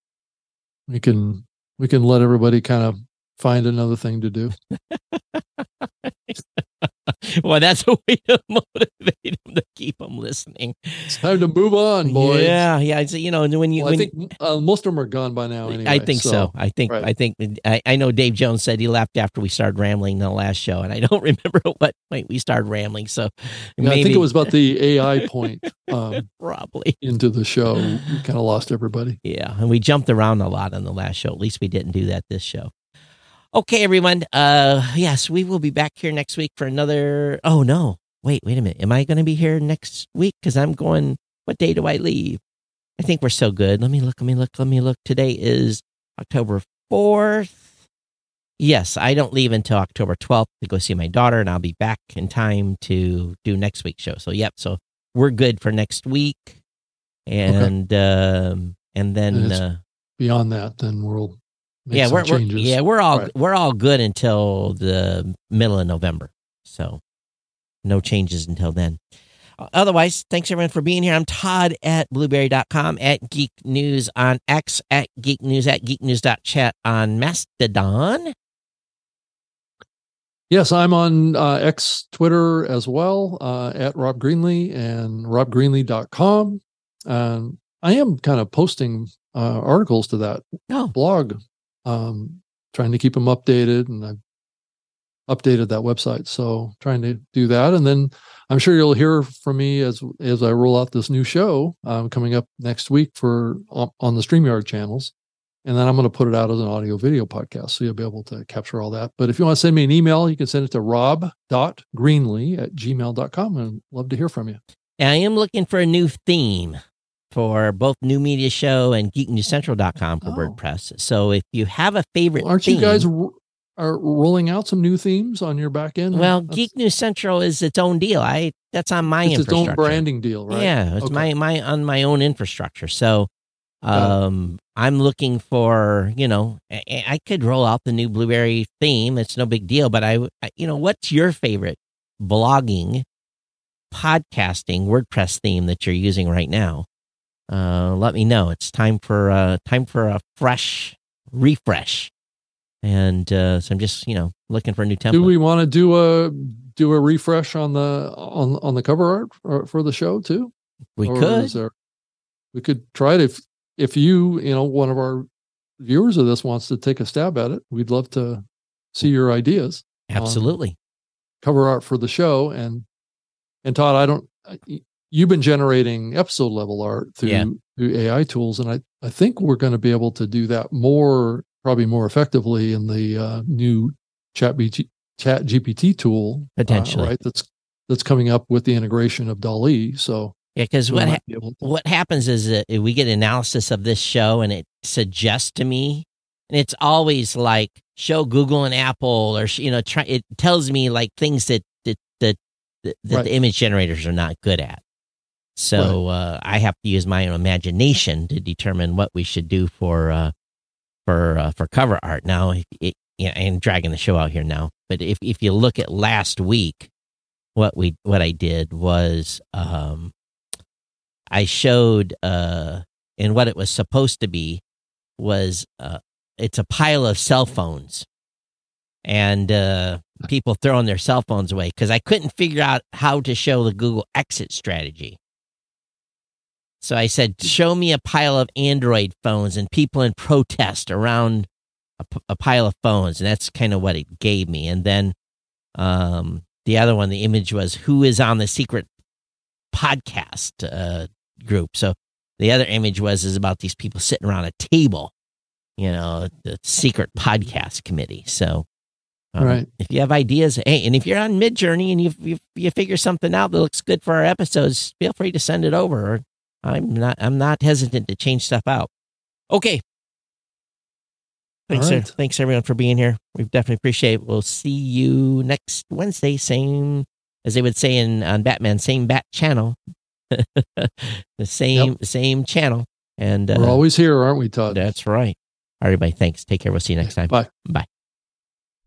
we can we can let everybody kind of find another thing to do. [LAUGHS] [LAUGHS] well, that's a way to motivate them to keep them listening. It's time to move on, boys. Yeah, yeah. It's, you know, when you Well, I think uh, most of them are gone by now. Anyway, I think so. I think right. I think I, I know Dave Jones said he left after we started rambling in the last show, and I [LAUGHS] don't remember what point we started rambling. So Yeah, I think it was about the AI [LAUGHS] point um, probably into the show. We kind of lost everybody. yeah, and we jumped around a lot on the last show. At least we didn't do that this show. Okay, everyone. Uh, yes, we will be back here next week for another. Oh no, wait, wait a minute. Am I going to be here next week? Because I'm going. What day do I leave? I think we're so good. Let me look. Let me look. Let me look. Today is October fourth. Yes, I don't leave until October twelfth to go see my daughter, and I'll be back in time to do next week's show. So, yep. So we're good for next week, and um, and then And uh, Beyond that, then we'll yeah, we're, we're yeah we're all Right. we're all good until the middle of November. So no changes until then. Otherwise, thanks everyone for being here. I'm Todd at blubrry.com, at Geek News on X, at Geek News, at geeknews.chat on Mastodon. Yes, I'm on uh, X Twitter as well uh, at Rob Greenlee and robgreenlee.com. Um, I am kind of posting uh, articles to that Oh. blog, um, trying to keep them updated, and I've updated that website. So trying to do that, and then I'm sure you'll hear from me as as I roll out this new show um, coming up next week for on, on the Streamyard channels. and then I'm going to put it out as an audio video podcast. So you'll be able to capture all that. But if you want to send me an email, you can send it to rob.greenlee at gmail.com and love to hear from you. I am looking for a new theme for both New Media Show and geeknewscentral.com for Oh. WordPress. So if you have a favorite Aren't theme, you guys r- are rolling out some new themes on your back end? well, That's- Geek News Central is its own deal. I that's on my it's its own branding deal, right? Yeah, it's Okay. my my on my own infrastructure. So um I'm looking for, you know, I, I could roll out the new Blubrry theme. It's no big deal, but I, I you know, what's your favorite blogging, podcasting, WordPress theme that you're using right now? Uh let me know. It's time for uh time for a fresh refresh. And uh so I'm just, you know, looking for a new template. Do we want to do a do a refresh on the on on the cover art for, for the show too? we Or could. there- we could try it if if you you know one of our viewers of this wants to take a stab at it. We'd love to see your ideas Absolutely. cover art for the show and and Todd, I don't you've been generating episode level art through Yeah. through AI tools, and I I think we're going to be able to do that more probably more effectively in the uh, new Chat BT, Chat GPT tool uh, Potentially. right? That's that's coming up with the integration of DALL-E. So Yeah, because what ha- be to- what happens is that we get analysis of this show and it suggests to me and it's always like show google and apple or you know try it tells me like things that that that, that, that Right. the image generators are not good at so uh, i have to use my own imagination to determine what we should do for uh for uh, for cover art. Now it, yeah i'm dragging the show out here now but if if you look at last week what we what i did was um I showed uh and what it was supposed to be was uh it's a pile of cell phones. And uh people throwing their cell phones away because I couldn't figure out how to show the Google exit strategy. So I said, show me a pile of Android phones and people in protest around a, p- a pile of phones. And that's kind of what it gave me. And then um, the other one, the image was who is on the secret podcast uh, group. So the other image was is about these people sitting around a table, you know, the secret podcast committee. So, um, Right. if you have ideas, hey, and if you're on Midjourney and you, you you figure something out that looks good for our episodes, feel free to send it over. I'm not I'm not hesitant to change stuff out. Okay. Thanks, right. Thanks everyone for being here. We definitely appreciate. it. We'll see you next Wednesday. Same as they would say in on Batman, same bat channel. [LAUGHS] the same same channel. And uh, we're always here, aren't we, Todd? that's right. All right, everybody. Thanks. Take care. We'll see you next time. Bye. Bye.